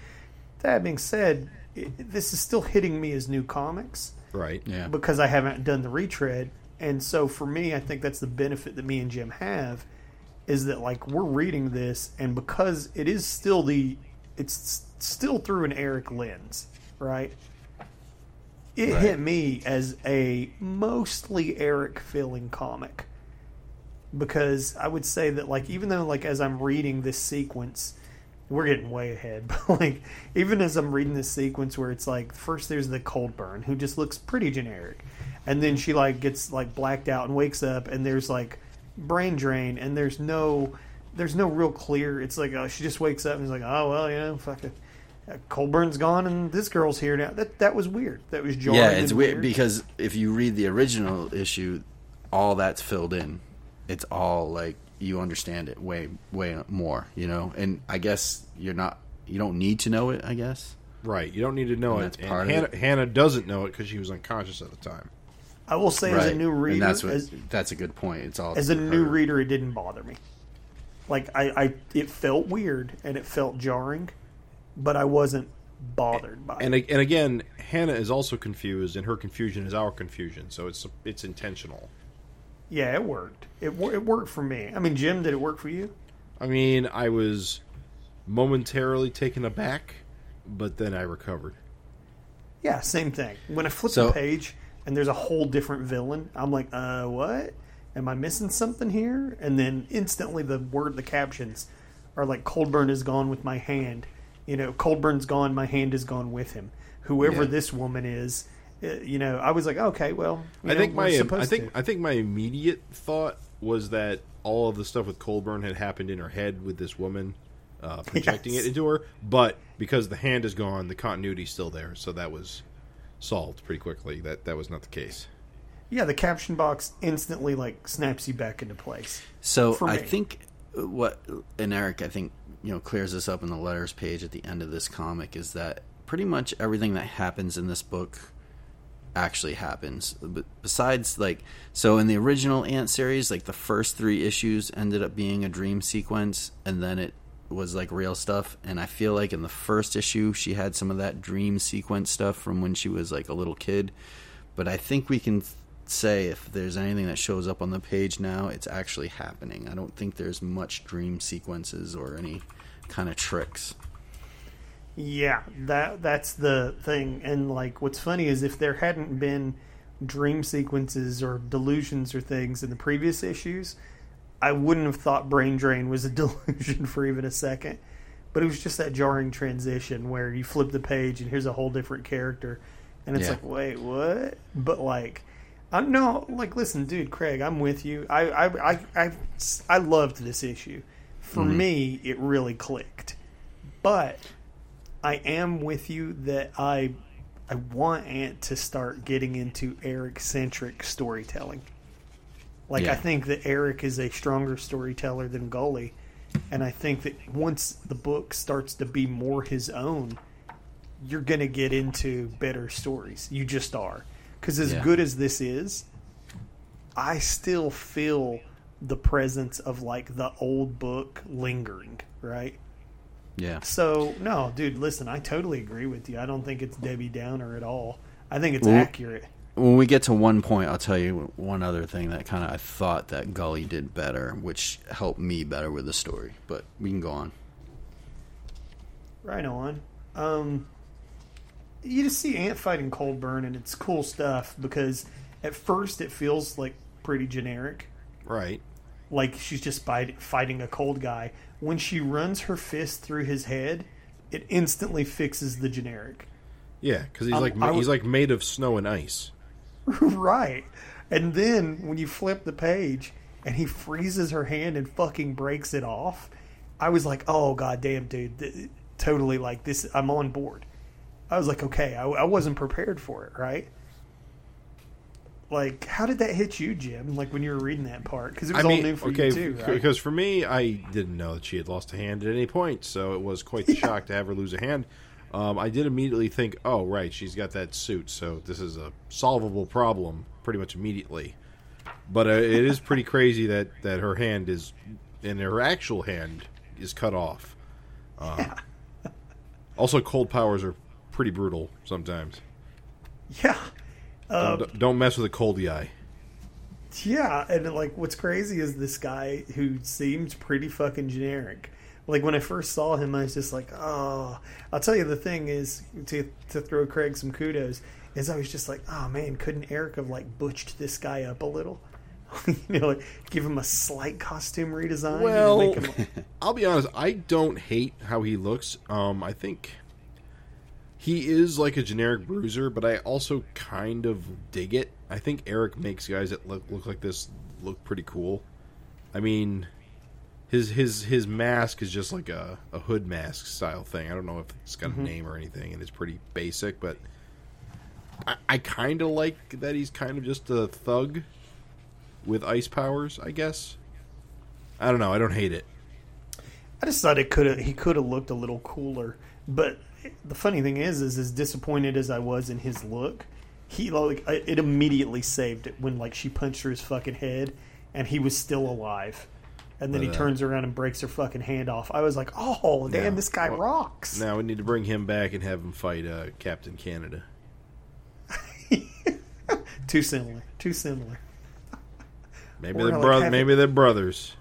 That being said, it, this is still hitting me as new comics Right. Yeah. because I haven't done the retread. And so for me, I think that's the benefit that me and Jim have is that like we're reading this and because it is still the it's still through an Erik lens, right? It Right. hit me as a mostly Erik feeling comic because I would say that like even though like as I'm reading this sequence, we're getting way ahead, but like even as I'm reading this sequence where it's like first there's the cold burn who just looks pretty generic, and then she like gets like blacked out and wakes up and there's like brain drain and there's no there's no real clear. It's like uh, she just wakes up and is like oh well you know fuck it. Colburn's gone and this girl's here now. That that was weird. That was jarring. Yeah, it's and weird because if you read the original issue, all that's filled in. It's all like you understand it way way more, you know. And I guess you're not you don't need to know it. I guess. Right. You don't need to know And it. that's And part of Hannah, it. Hannah doesn't know it because she was unconscious at the time. I will say as a new reader, and that's what as, that's a good point. It's all as a new her. reader, it didn't bother me. Like I, I, it felt weird and it felt jarring, but I wasn't bothered by And it. and again, Hannah is also confused, and her confusion is our confusion. So it's it's intentional. Yeah, it worked. It it worked for me. I mean, Jim, did it work for you? I mean, I was momentarily taken aback, but then I recovered. Yeah, same thing. When I flip So- the page and there's a whole different villain, I'm like, uh, what? Am I missing something here? And then instantly the word, the captions are like, Coldburn is gone with my hand. You know, Coldburn's gone, my hand is gone with him. Whoever Yeah. this woman is, uh, you know, I was like, okay, well, you I know, think we're my supposed I think to. I think my immediate thought was that all of the stuff with Colburn had happened in her head with this woman uh, projecting Yes. it into her, but because the hand is gone, the continuity's still there, so that was solved pretty quickly. That that was not the case. yeah, the caption box instantly like snaps you back into place. So I think what and Erik I think you know clears this up in the letters page at the end of this comic is that pretty much everything that happens in this book actually happens. But besides like so in the original Ant series, like the first 3 issues ended up being a dream sequence and then it was like real stuff and I feel like in the first issue she had some of that dream sequence stuff from when she was like a little kid. But I think we can say if there's anything that shows up on the page now, it's actually happening. I don't think there's much dream sequences or any kind of tricks. Yeah, that that's the thing. And like what's funny is if there hadn't been dream sequences or delusions or things in the previous issues, I wouldn't have thought brain drain was a delusion for even a second. But it was just that jarring transition where you flip the page and here's a whole different character and it's Yeah. like, wait, what? But like I'm no like listen, dude, Craig, I'm with you. I I I I, I loved this issue. For mm-hmm. me, it really clicked. But I am with you that I I want Ant to start getting into Erik centric storytelling. Like Yeah. I think that Erik is a stronger storyteller than Gully, and I think that once the book starts to be more his own, you're gonna get into better stories. You just are. Because as Yeah. good as this is, I still feel the presence of like the old book lingering, right? Yeah. So no, dude, listen, I totally agree with you. I don't think it's Debbie Downer at all. I think it's Well- accurate. When we get to one point, I'll tell you one other thing that kind of I thought that Gully did better, which helped me better with the story. But we can go on. Right on. Um, you just see Ant fighting Coldburn, and it's cool stuff because at first it feels like pretty generic, Right. like she's just fight, fighting a cold guy. When she runs her fist through his head, it instantly fixes the generic. Yeah, because he's Um, like he's like made of snow and ice. right. And then when you flip the page and he freezes her hand and fucking breaks it off, I was like, oh god damn, dude, th- totally like this. I'm on board. I was like, okay, I, I wasn't prepared for it, right? Like, how did that hit you, Jim? Like when you were reading that part, because it was I mean, all new for okay, you too, right? because for me, I didn't know that she had lost a hand at any point, so it was quite the shock to have her lose a hand. Um, I did immediately think, oh, right, she's got that suit, so this is a solvable problem pretty much immediately. But uh, it is pretty crazy that, that her hand is, and her actual hand is cut off. Um, Also, cold powers are pretty brutal sometimes. yeah, Um, don't, don't mess with a coldy eye. Yeah, and like what's crazy is this guy who seems pretty fucking generic. Like when I first saw him, I was just like, oh. I'll tell you the thing is to to throw Craig some kudos is I was just like, oh man, couldn't Erik have like butched this guy up a little? you know, like give him a slight costume redesign. and Well, make him- I'll be honest. I don't hate how he looks. Um, I think he is like a generic bruiser, but I also kind of dig it. I think Erik makes guys that look look like this look pretty cool. I mean, his his his mask is just like a, a hood mask style thing. I don't know if it's got a mm-hmm. name or anything, and it's pretty basic, but I, I kind of like that he's kind of just a thug with ice powers. I guess. I don't know. I don't hate it. I just thought it could have he could have looked a little cooler. But the funny thing is, is as disappointed as I was in his look, he like it immediately saved it when like she punched through his fucking head and he was still alive. And then But, he uh, turns around and breaks her fucking hand off. I was like, "Oh, damn, Yeah. this guy Well, rocks!" Now we need to bring him back and have him fight uh, Captain Canada. Too similar, too similar. Maybe Or they're like brothers. Maybe they're brothers.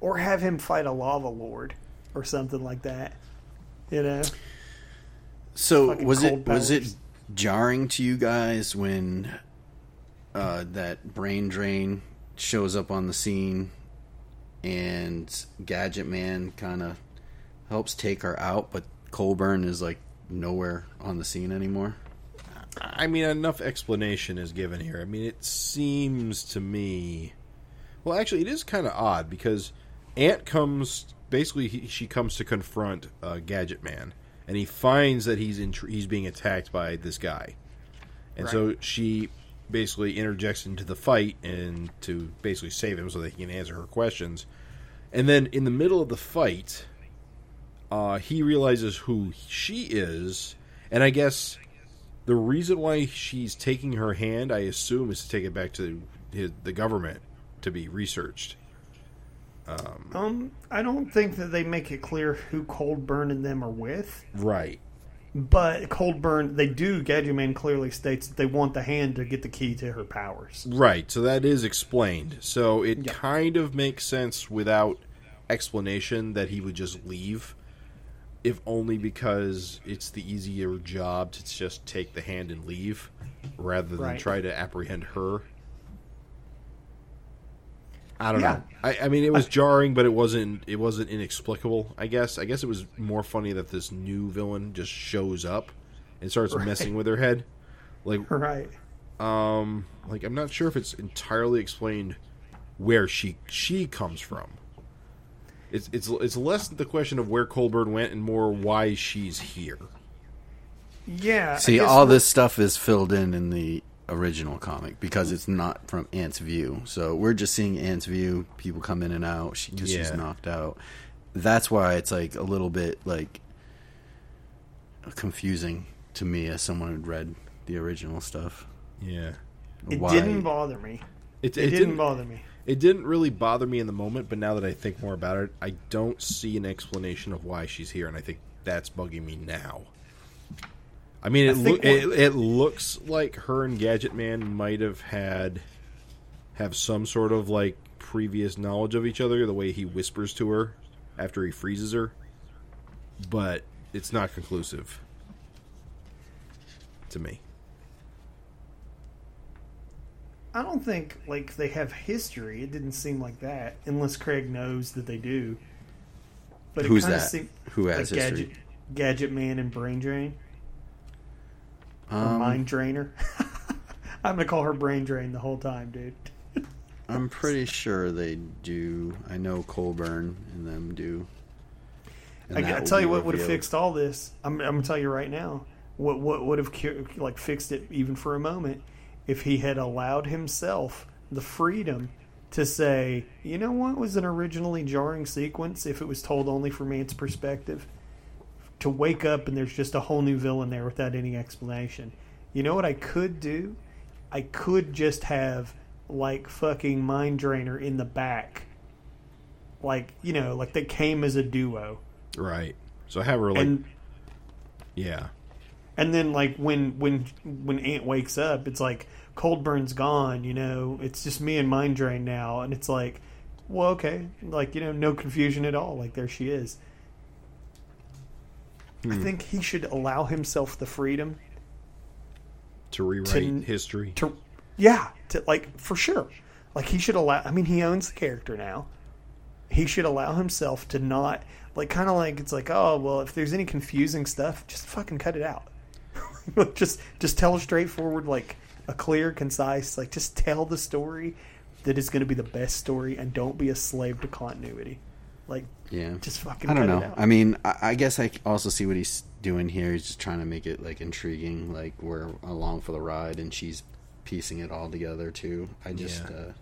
Or have him fight a lava lord or something like that. You know? So was cold it was it jarring to you guys when uh, that brain drain shows up on the scene and Gadget Man kind of helps take her out, but Colburn is like nowhere on the scene anymore? I mean, enough explanation is given here. I mean, it seems to me. Well, actually, it is kind of odd because Ant comes. Basically, he, she comes to confront uh, Gadget Man, and he finds that he's in, he's being attacked by this guy, and so she basically interjects into the fight and to basically save him so that he can answer her questions. And then in the middle of the fight, uh, he realizes who she is, and I guess the reason why she's taking her hand, I assume, is to take it back to his, the government to be researched. Um, I don't think that they make it clear who Coldburn and them are with. Right. But Coldburn, they do. Gadget Man clearly states that they want the hand to get the key to her powers. Right. So that is explained. So it Yeah. kind of makes sense without explanation that he would just leave, if only because it's the easier job to just take the hand and leave rather than Right. try to apprehend her. I don't Yeah. know. I, I mean, it was jarring, but it wasn't. It wasn't inexplicable. I guess. I guess it was more funny that this new villain just shows up and starts Right. messing with her head. Like, Right. um, like I'm not sure if it's entirely explained where she she comes from. It's it's it's less the question of where Colburn went and more why she's here. Yeah. See, all this stuff is filled in in the original comic because it's not from Ant's view. So we're just seeing Ant's view. People come in and out because she's knocked out. That's why it's like a little bit like confusing to me as someone who'd read the original stuff. Yeah, It Why- didn't bother me. it, It, it, didn't, bother me. It didn't really bother me in the moment, but now that I think more about it, I don't see an explanation of why she's here, and I think that's bugging me now. I mean, it, I think it, it looks like her and Gadget Man might have had have some sort of like previous knowledge of each other. The way he whispers to her after he freezes her, but it's not conclusive to me. I don't think like they have history. It didn't seem like that, unless Craig knows that they do. But Who's that? seemed- Who has like history? Gadget, Gadget Man and Brain Drain Um, Mind Drainer. I'm gonna call her Brain Drain the whole time, dude. I'm pretty sure they do. I know Colburn and them do. And I, will tell you what would have fixed all this. I'm, I'm gonna tell you right now. What what would have like fixed it even for a moment if he had allowed himself the freedom to say, you know what was an originally jarring sequence if it was told only from Ant's perspective. To wake up and there's just a whole new villain there without any explanation. You know what I could do? I could just have like fucking mind drainer in the back. Like, you know, like they came as a duo. Right. So I have her like, and yeah, and then like when when when Ant wakes up, it's like Coldburn's gone. You know, it's just me and Mind Drain now, and it's like, well, okay, like you know, no confusion at all. Like there she is. I hmm. think he should allow himself the freedom To rewrite To- history. to, yeah, to like for sure. Like he should allow. I mean, he owns the character now. He should allow himself to not like kind of like it's like oh well if there's any confusing stuff just fucking cut it out. just just tell a straightforward like a clear concise like just tell the story that is going to be the best story and don't be a slave to continuity. Like Yeah. just fucking. I don't cut know. It out. I mean, I, I guess I also see what he's doing here. He's just trying to make it like intriguing, like we're along for the ride, and she's piecing it all together too. I just, Yeah. uh,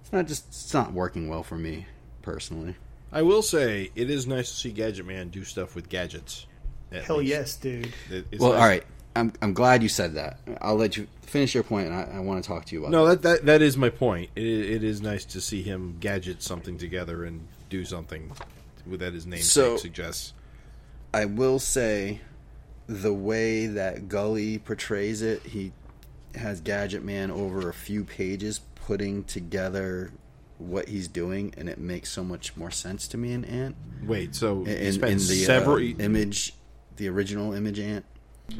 it's not just, it's not working well for me personally. I will say it is nice to see Gadget Man do stuff with gadgets. Hell least. yes, dude. It- it's well, nice- all right. I'm I'm glad you said that. I'll let you finish your point, and I, I want to talk to you about. No, that. that, that that is my point. It, it is nice to see him gadget something together and do something that his name So- suggests. I will say the way that Gully portrays it, he has Gadget Man over a few pages putting together what he's doing, and it makes so much more sense to me in Ant. Wait, so In, he in the several. uh, image, the original image Ant.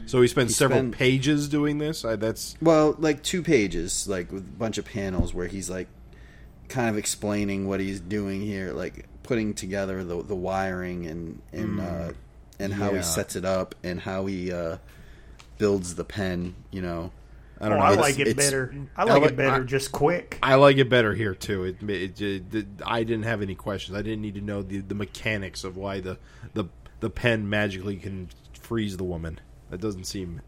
so he spent he several spent- pages doing this. I, that's Well, like two pages, like with a bunch of panels where he's like kind of explaining what he's doing here, like putting together the the wiring and and uh, and how Yeah. he sets it up and how he uh, builds the pen. You know, I don't Oh, know. I It's- like it better. I I like like- it better I- just quick. I like it better here too. It, it, it, it- I didn't have any questions. I didn't need to know the, the mechanics of why the, the the pen magically can freeze the woman. That doesn't seem.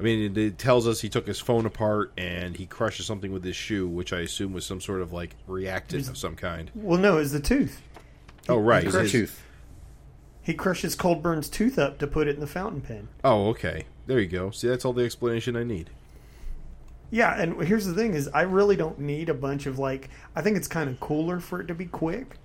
I mean, it, tells us he took his phone apart and he crushes something with his shoe, which I assume was some sort of like reactant of some kind. Well, no, it's the tooth. Oh right, his tooth. He crushes Coldburn's tooth up to put it in the fountain pen. Oh okay, there you go. See, that's all the explanation I need. Yeah, and here's the thing: is I really don't need a bunch of like. I think it's kind of cooler for it to be quick,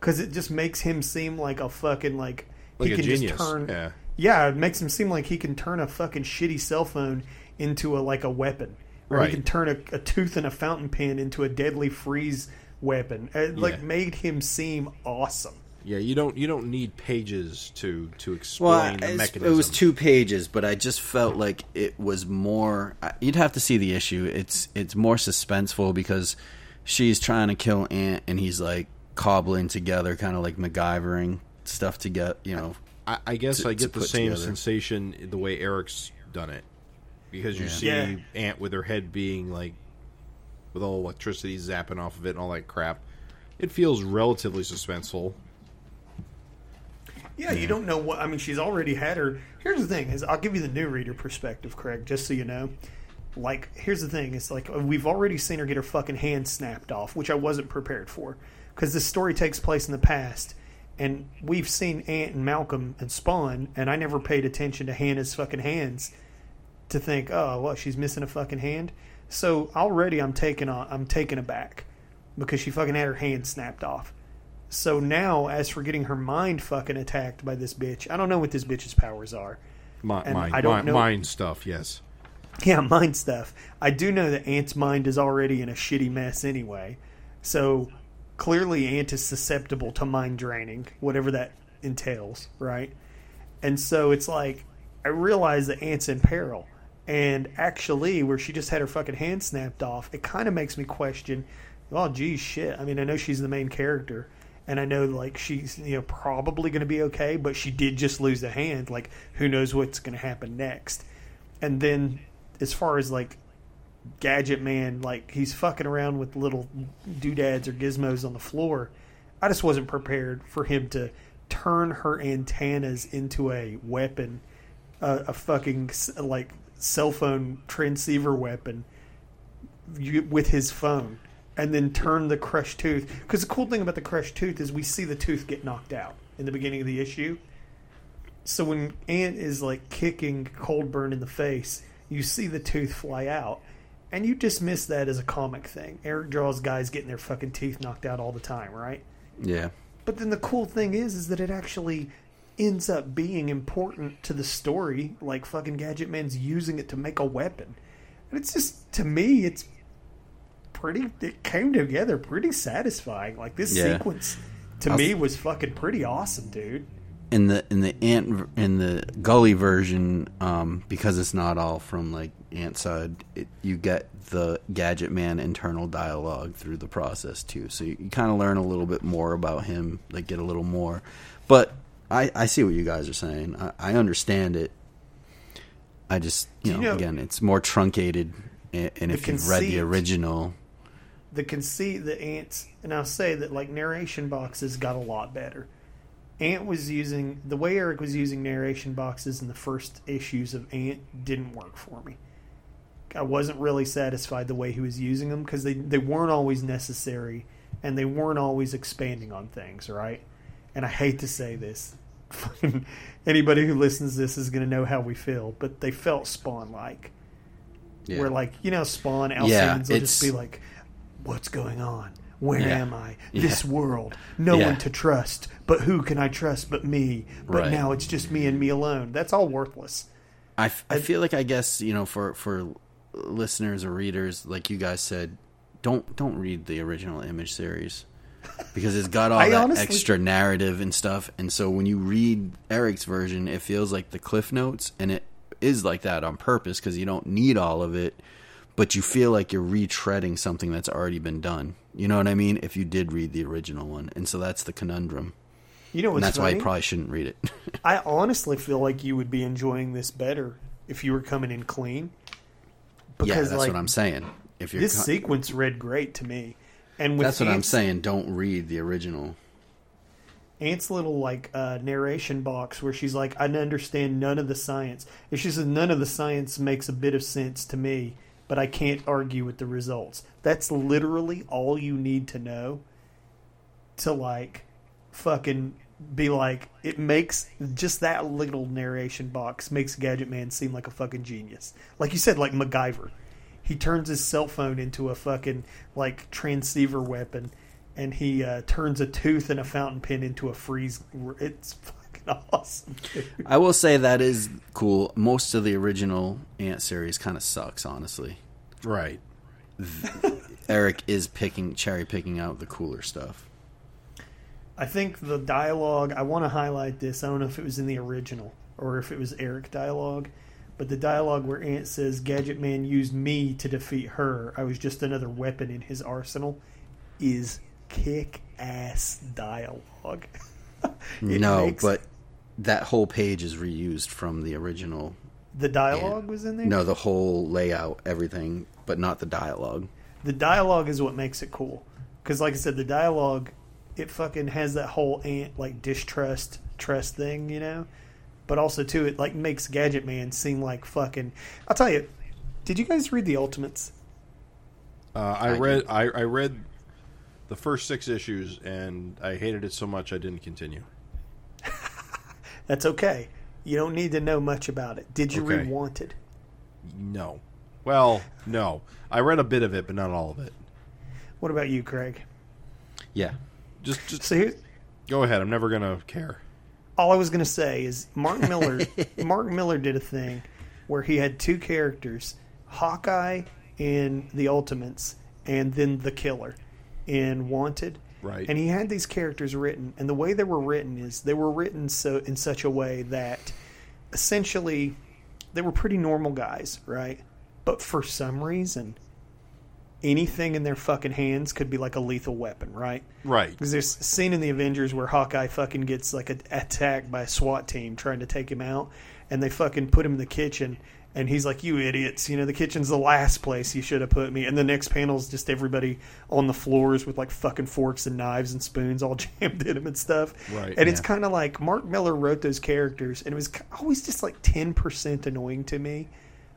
because it just makes him seem like a fucking like, Like he can genius. just turn. Yeah. Yeah, it makes him seem like he can turn a fucking shitty cell phone into a like a weapon, or Right. he can turn a, a tooth and a fountain pen into a deadly freeze weapon. It like Yeah. made him seem awesome. Yeah, you don't you don't need pages to to explain Well, the it's- mechanism. it was two pages, but I just felt like it was more. You'd have to see the issue. It's it's more suspenseful because she's trying to kill Ant, and he's like cobbling together, kind of like MacGyvering stuff to get you know. I, I guess to- I get the same together. sensation the way Erik's done it, because you Yeah. see Yeah. Ant with her head being like, with all electricity zapping off of it and all that crap. It feels relatively suspenseful. Yeah, you don't know what. I mean, she's already had her. Here's the thing: is I'll give you the new reader perspective, Craig, just so you know. Like, here's the thing: it's like we've already seen her get her fucking hand snapped off, which I wasn't prepared for, because this story takes place in the past, and we've seen Ant and Malcolm and Spawn, and I never paid attention to Hannah's fucking hands to think, oh, well, she's missing a fucking hand. So already I'm taken on, I'm taken aback because she fucking had her hand snapped off. So now, as for getting her mind fucking attacked by this bitch, I don't know what this bitch's powers are. And mind, I don't mind, know- mind stuff. Yes. Yeah, mind stuff. I do know that Ant's mind is already in a shitty mess anyway. So clearly, Ant is susceptible to mind draining, whatever that entails, right? And so it's like, I realize that Ant's in peril. And actually, where she just had her fucking hand snapped off, it kind of makes me question, oh, geez, shit. I mean, I know she's the main character. And I know, like, she's, you know, probably going to be okay, but she did just lose a hand. Like, who knows what's going to happen next? And then, as far as, like, Gadget Man, like, he's fucking around with little doodads or gizmos on the floor. I just wasn't prepared for him to turn her antennas into a weapon, a fucking, like, cell phone transceiver weapon with his phone and then turn the crushed tooth. Because the cool thing about the crushed tooth is we see the tooth get knocked out in the beginning of the issue. So when Ant is like kicking Coldburn in the face, you see the tooth fly out. And you dismiss that as a comic thing. Erik draws guys getting their fucking teeth knocked out all the time, right? Yeah, But then the cool thing is, is that it actually ends up being important to the story. Like fucking Gadget Man's using it to make a weapon, and it's just to me, it's pretty. It came together pretty satisfying. Like this Yeah. sequence to I'll- me was fucking pretty awesome, dude. in the in the ant in the gully version um, because it's not all from like ant side it, you get the gadget man internal dialogue through the process too. So you, you kind of learn a little bit more about him like get a little more. But i i see what you guys are saying. I, I understand it. I just you know, you know- again it's more truncated and, and if you've read the original. The conceit the ants and i'll say that like narration boxes got a lot better. Ant was using the way erik was using narration boxes in the first issues of ant didn't work for me i wasn't really satisfied the way he was using them because they, they weren't always necessary and they weren't always expanding on things right and i hate to say this anybody who listens to this is going to know how we feel but they felt spawn like yeah. where like you know spawn Yeah, Al Simmons will just be like what's going on where Yeah. am i Yeah. this world no Yeah. one to trust but who can i trust but me but Right. now it's just me and me alone that's all worthless I, f- I feel like I guess you know for for listeners or readers like you guys said don't don't read the original image series because it's got all that honestly- extra narrative and stuff. And so when you read Erik's version it feels like the cliff notes and it is like that on purpose because you don't need all of it but you feel like you're retreading something that's already been done. You know what I mean? If you did read the original one. And so that's the conundrum. You know that's why funny? you probably shouldn't read it. I honestly feel like you would be enjoying this better if you were coming in clean yeah that's like what I'm saying if you're this co- sequence read great to me and That's what I'm saying. Don't read the original. Ant's little like uh, narration box where she's like, I understand none of the science. If she says none of the science makes a bit of sense to me, but I can't argue with the results. That's literally all you need to know to like fucking be like it makes just that little narration box makes Gadget Man seem like a fucking genius. Like you said, like MacGyver. He turns his cell phone into a fucking like transceiver weapon, and he uh, turns a tooth and a fountain pen into a freeze. It's fucking awesome. Dude. I will say that is cool. Most of the original Ant series kind of sucks, honestly. Right. Erik is picking cherry picking out the cooler stuff. I think the dialogue. I want to highlight this. I don't know if it was in the original or if it was Erik dialogue, but the dialogue where Ant says, "Gadget Man used me to defeat her. I was just another weapon in his arsenal," is kick ass dialogue. No, makes- but that whole page is reused from the original. the dialogue was in there. No, the whole layout, everything, but not the dialogue. the dialogue is what makes it cool because like i said the dialogue it fucking has that whole ant like distrust trust thing you know but also too it like makes gadget man seem like fucking i'll tell you did you guys read the ultimates Uh, I, I read. I, I read the first six issues and I hated it so much I didn't continue. that's okay you don't need to know much about it did you Okay. read wanted No. Well, no. I read a bit of it, but not all of it. what about you craig Yeah. Just just so here, go ahead. I'm never gonna care. all I was going to say is Mark Miller. Mark Millar did a thing where he had two characters, Hawkeye in the Ultimates, and then the Killer in Wanted. Right. And he had these characters written, and the way they were written is they were written so in such a way that essentially they were pretty normal guys, right? But for some reason, anything in their fucking hands could be like a lethal weapon, right? Right. Because there's a scene in the Avengers where Hawkeye fucking gets like a, attacked by a SWAT team trying to take him out, and they fucking put him in the kitchen, and he's like, "You idiots! You know the kitchen's the last place you should have put me." And the next panel's just everybody on the floors with like fucking forks and knives and spoons all jammed in them and stuff. Right, And it's kind of like Mark Millar wrote those characters, and it was always just like ten percent annoying to me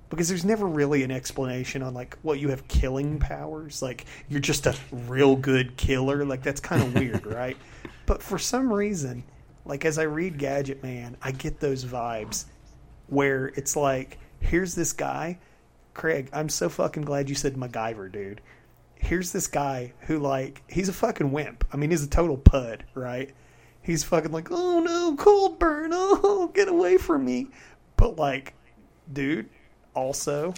because there's never really an explanation on like what you have killing powers? Like you're just a real good killer? Like that's kind of weird right? But for some reason like as i read gadget man i get those vibes where it's like here's this guy craig i'm so fucking glad you said macgyver dude. Here's this guy who like he's a fucking wimp. I mean he's a total pud right? He's fucking like oh no cold burn oh get away from me. But like dude also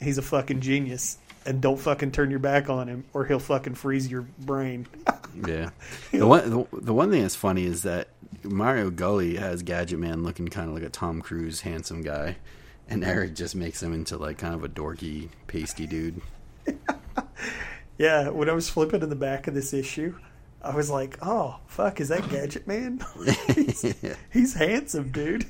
he's a fucking genius and don't fucking turn your back on him or he'll fucking freeze your brain Yeah. The one the, the one thing that's funny is that Mario Gully has Gadget Man looking kind of like a Tom Cruise handsome guy, and Erik just makes him into like kind of a dorky, pasty dude. Yeah, when I was flipping in the back of this issue, I was like, "Oh fuck, is that Gadget Man? he's, he's handsome, dude."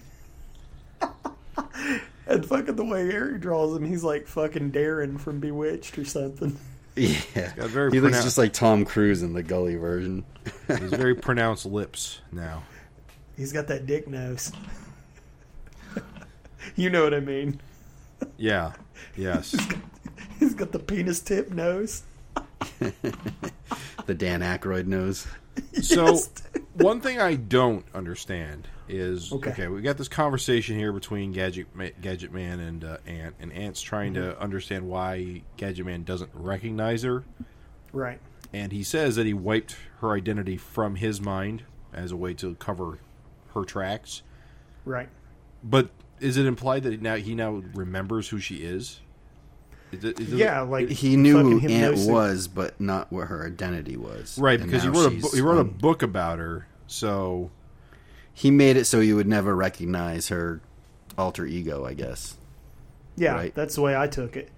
And fucking the way Erik draws him, he's like fucking Darren from Bewitched or something. Yeah, got very he looks just like Tom Cruise in the Gully version. He's very pronounced lips now. He's got that dick nose. you know what I mean? Yeah. Yes. He's got the penis tip nose. the Dan Aykroyd nose. So Yes. One thing I don't understand is Okay. okay. we got this conversation here between Gadget Gadget Man and uh, Ant, and Ant's trying Mm-hmm. to understand why Gadget Man doesn't recognize her, Right. and he says that he wiped her identity from his mind as a way to cover her tracks. Right. But is it implied that now he now remembers who she is? Is it- is it- Yeah, like He knew who fucking Ant was, but not what her identity was. right And because he wrote a she's he wrote a book about her. So He made it so you would never recognize her alter ego. I guess. Yeah, Right. that's the way I took it.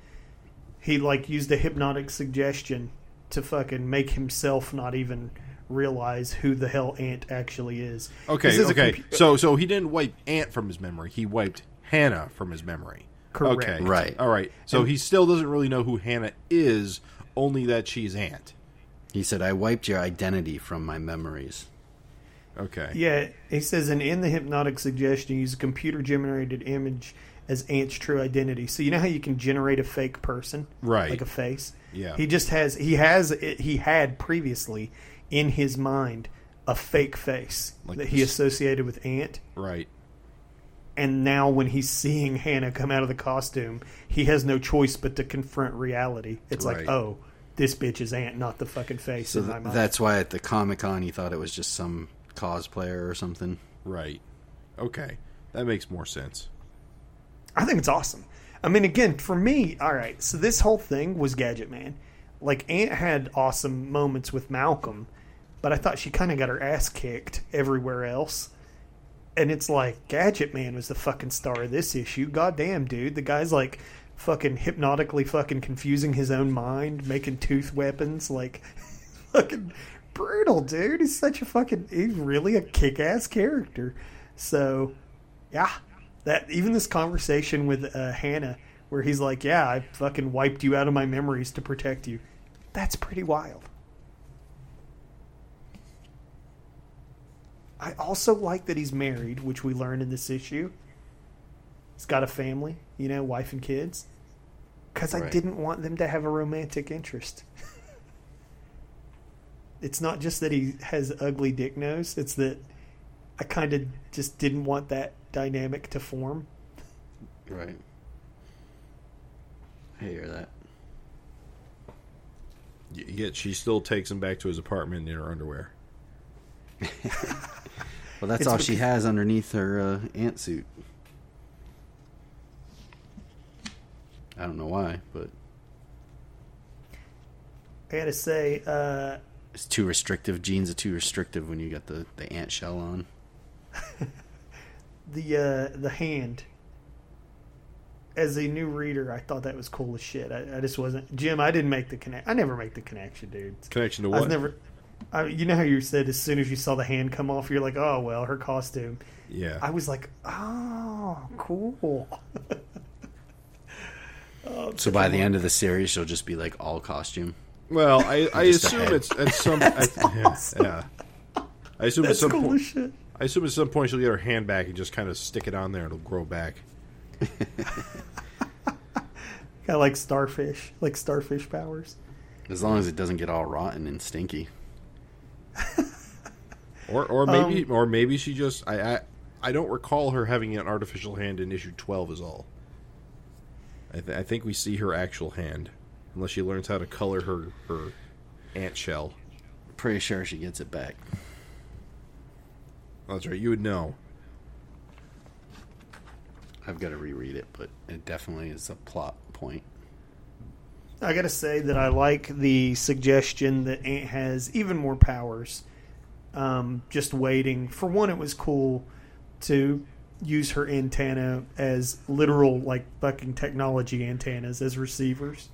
He like used a hypnotic suggestion to fucking make himself not even realize who the hell Ant actually is. Okay, This is okay. compu- so so he didn't wipe Ant from his memory. He wiped Hannah from his memory. Correct. Okay. Right. All right. So And- he still doesn't really know who Hannah is, only that she's Ant. He said, "I wiped your identity from my memories." Okay. Yeah, he says, and in the hypnotic suggestion, use a computer generated image as Ant's true identity. So you know how you can generate a fake person, Right. Like a face. Yeah. He just has he has he had previously in his mind a fake face Like that he associated with Ant. Right. And now when he's seeing Hannah come out of the costume, he has no choice but to confront reality. It's Right. like, oh, this bitch is Ant, not the fucking face So in my th- mind. that's why at the Comic Con he thought it was just some cosplayer or something. Right. Okay. That makes more sense. I think it's awesome. I mean, again, for me, all right. So this whole thing was Gadget Man. Like Ant had awesome moments with Malcolm, but I thought she kind of got her ass kicked everywhere else. And it's like Gadget Man was the fucking star of this issue. Goddamn, dude, the guy's like fucking hypnotically fucking confusing his own mind, making tooth weapons, like fucking brutal, dude. He's such a fucking he's really a kick ass character. So yeah, that even this conversation with uh, Hannah, where he's like, "Yeah, I fucking wiped you out of my memories to protect you," that's pretty wild. I also like that he's married, which we learn in this issue. He's got a family, you know, wife and kids. Because I didn't want them to have a romantic interest. it's not just that he has ugly dick nose; it's that I kind of just didn't want that dynamic to form. Right. I hear that. Yet she still takes him back to his apartment in her underwear. Well, that's It's all she has underneath her uh, ant suit. I don't know why, but I gotta say, uh, it's too restrictive. Jeans are too restrictive when you got the, the ant shell on. the uh, the hand. As a new reader, I thought that was cool as shit. I, I just wasn't Jim. I didn't make the connect. I never make the connection, dude. Connection to I was what? never. I, you know how you said as soon as you saw the hand come off, you're like, oh well, her costume. yeah. I was like, oh, cool. So by the end of the series, she'll just be like all costume. well, I, I assume it's at some. I, yeah, yeah. I assume at some cool point. as shit. I assume at some point she'll get her hand back and just kind of stick it on there. and It'll grow back. Kind of like starfish, like starfish powers. As long as it doesn't get all rotten and stinky. Or or maybe Um, or maybe she just I, I I don't recall her having an artificial hand in issue twelve is all. I, th- I think we see her actual hand, unless she learns how to color her her ant shell. Pretty sure she gets it back. Oh, that's right. You would know. I've got to reread it, but it definitely is a plot point. I gotta say that I like the suggestion that Ant has even more powers um, just waiting. For one, it was cool to use her antenna as literal, like fucking technology antennas as receivers.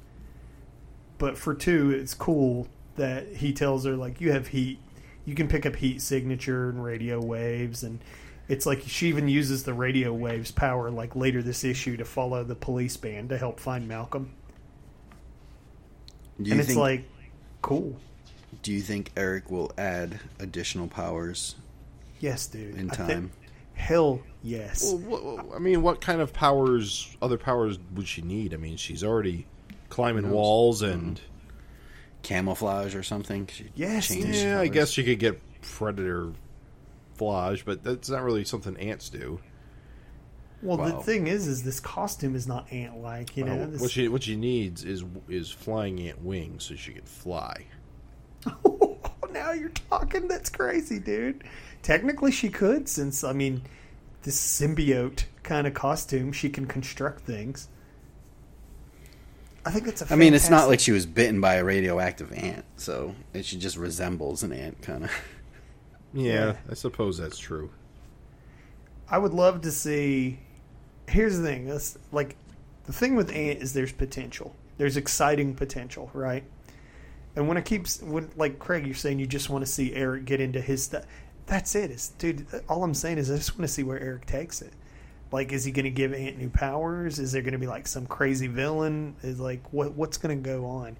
But for two, it's cool that he tells her like you have heat, you can pick up heat signature and radio waves, and it's like she even uses the radio waves power like later this issue to follow the police band to help find Malcolm. Do you and it's think, like cool. do you think Erik will add additional powers? Yes, dude. In I think- time. hell yes. Well, what, I mean, what kind of powers, other powers, would she need? I mean, she's already climbing walls and. Mm-hmm. Camouflage or something? She Yes, changes Yeah, I guess she could get predator flage, but that's not really something ants do. Well, the thing is, is this costume is not ant-like. You know, Uh, this- what she what she needs is is flying ant wings so she can fly. now you're talking. That's crazy, dude. Technically, she could, since I mean, this symbiote kind of costume, she can construct things. I think that's a. I mean, it's not like she was bitten by a radioactive ant, so it she just resembles an ant, kind of. Yeah, Yeah. I suppose that's true. I would love to see. Here's the thing: that's like the thing with Ant is there's potential. There's exciting potential, right? And when it keeps when like Craig, you're saying you just want to see Erik get into his stuff. That's it. Is dude. All I'm saying is I just want to see where Erik takes it. Like, is he going to give Ant new powers? Is there going to be like some crazy villain? Is like what what's going to go on?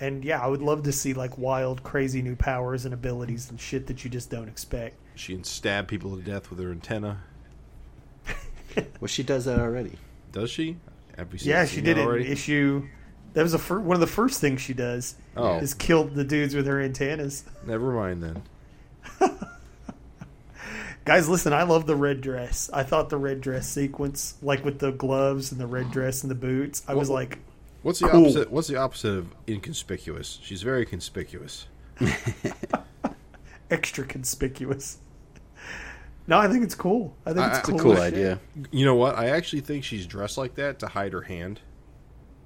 And yeah, I would love to see like wild, crazy new powers and abilities and shit that you just don't expect. She can stab people to death with her antenna. Well, she does that already. Does she? Have we Yeah, she did that it in issue. That was the fir- one of the first things she does. Oh. is kill the dudes with her antennas. Never mind then. Guys, listen, I love the red dress. I thought the red dress sequence, like with the gloves and the red dress and the boots, I was Well- like, What's the Cool. opposite? What's the opposite of inconspicuous? She's very conspicuous. extra conspicuous. No, I think it's cool. I think I- it's it's It's cool. a cool idea. You know what? I actually think she's dressed like that to hide her hand.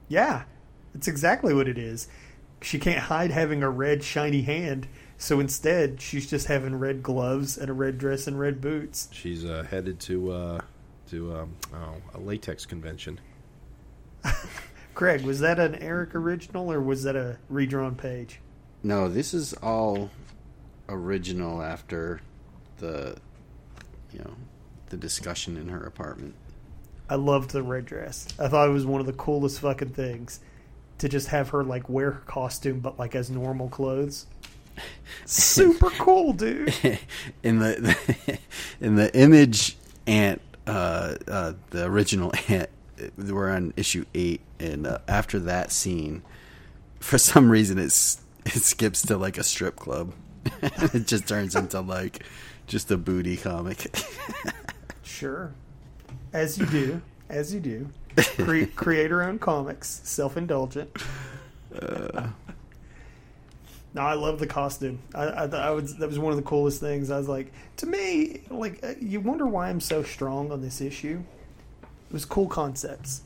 Yeah, it's exactly what it is. She can't hide having a red shiny hand, so instead she's just having red gloves and a red dress and red boots. She's uh, headed to uh, to um, oh, a latex convention. Craig, was that an Erik original or was that a redrawn page? No, this is all original after the, you know, the discussion in her apartment. I loved the red dress. I thought it was one of the coolest fucking things to just have her like wear her costume but like as normal clothes. Super cool, dude. in the, in the image ant, uh, uh, the original ant, we're on issue eight, and uh, after that scene, for some reason, it's it skips to like a strip club. it just turns into like just a booty comic. Sure. As you do. As you do. Cre- create her own comics. Self indulgent. no, I love the costume. I, I, I was that was one of the coolest things. I was like, to me, like uh, you wonder why I'm so strong on this issue. It was cool concepts.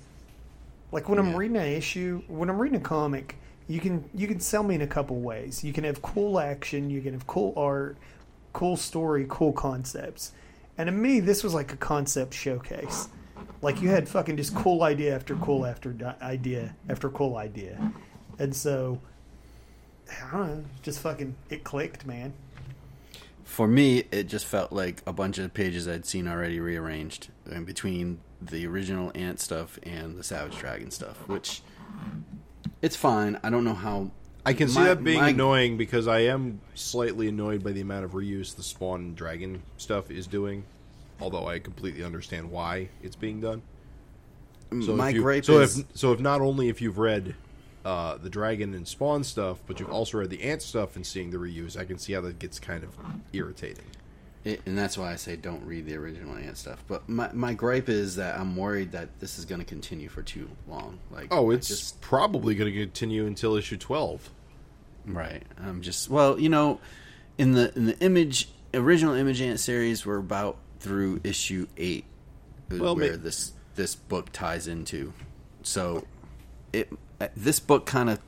Like when I'm reading an issue, when I'm reading a comic, you can you can sell me in a couple ways. You can have cool action, you can have cool art, cool story, cool concepts. And to me, this was like a concept showcase. Like you had fucking just cool idea after cool after idea after cool idea, and so I don't know, just fucking it clicked, man. For me, it just felt like a bunch of pages I'd seen already rearranged in between the original Ant stuff and the Savage Dragon stuff, which it's fine. I don't know how. I can see My- that being my- annoying because I am slightly annoyed by the amount of reuse the Spawn Dragon stuff is doing. Although I completely understand why it's being done. So my if you, gripe so is if so if not only if you've read uh, the Dragon and Spawn stuff, but you've also read the Ant stuff and seeing the reuse, I can see how that gets kind of irritating. It, and that's why I say don't read the original Ant stuff. But my my gripe is that I'm worried that this is going to continue for too long. Like, Oh, it's just probably going to continue until issue twelve. right. I'm just well, you know, in the in the image original Image Ant series, we're about through issue eight, Well, where ma- this this book ties into. So, it uh, this book kind of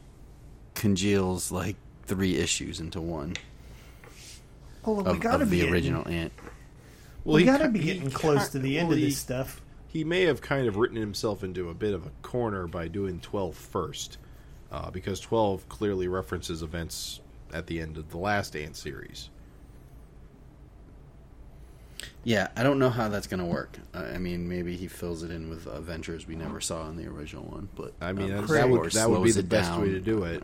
congeals like three issues into one. Well, we of, gotta of be the getting- original Ant. Well, we he got to ki- be he getting close to the end of he- this stuff. He may have kind of written himself into a bit of a corner by doing 12 first, uh, because 12 clearly references events at the end of the last Ant series. Yeah, I don't know how that's going to work. Uh, I mean, maybe he fills it in with adventures we never saw in the original one, but I mean, um, that would that would be the best down. way to do it.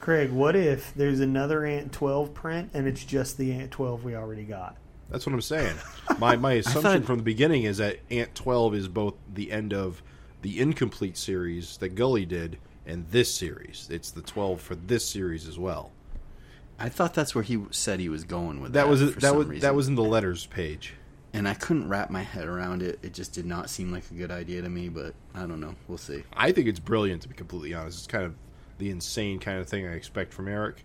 Craig, what if there's another Ant 12 print and it's just the Ant 12 we already got? That's what I'm saying. My my assumption thought- from the beginning is that Ant 12 is both the end of the incomplete series that Gully did and this series. It's the 12 for this series as well. I thought that's where he said he was going with That that. was for that some was reason. that was in the letters page. and I couldn't wrap my head around it. It just did not seem like a good idea to me. But I don't know. We'll see. I think it's brilliant to be completely honest. It's kind of the insane kind of thing I expect from Erik.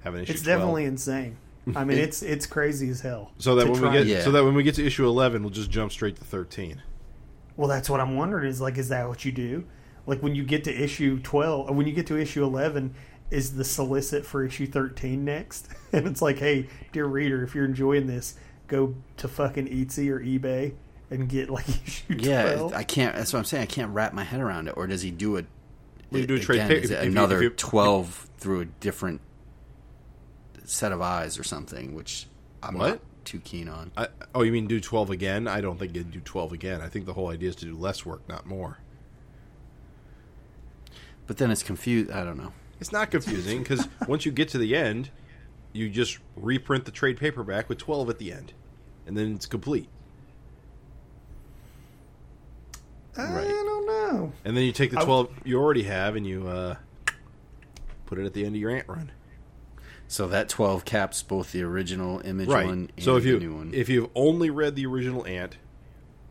Have an issue It's 12. definitely insane. I mean, it's it's crazy as hell. so that to when we get Yeah. so that when we get to issue 11, we'll just jump straight to 13. Well, that's what I'm wondering. Is like, is that what you do? Like when you get to issue 12, or when you get to issue 11, is the solicit for issue 13 next? And it's like, hey, dear reader, if you're enjoying this, go to fucking Etsy or eBay and get like issue 12. Yeah, I can't. That's what I'm saying. I can't wrap my head around it. Or does he do it? You do a trade again, is if- it if you- another if you- twelve through a different set of eyes or something, which I'm What? not too keen on. I, oh, you mean do 12 again? I don't think you'd do 12 again. I think the whole idea is to do less work, not more. But then it's confused. I don't know. It's not confusing because once you get to the end, you just reprint the trade paperback with 12 at the end, and then it's complete. I don't know. And then you take the I- 12 you already have and you uh, put it at the end of your ant run. So that twelve caps both the original image Right. one and So if the you new one. if you've only read the original ant,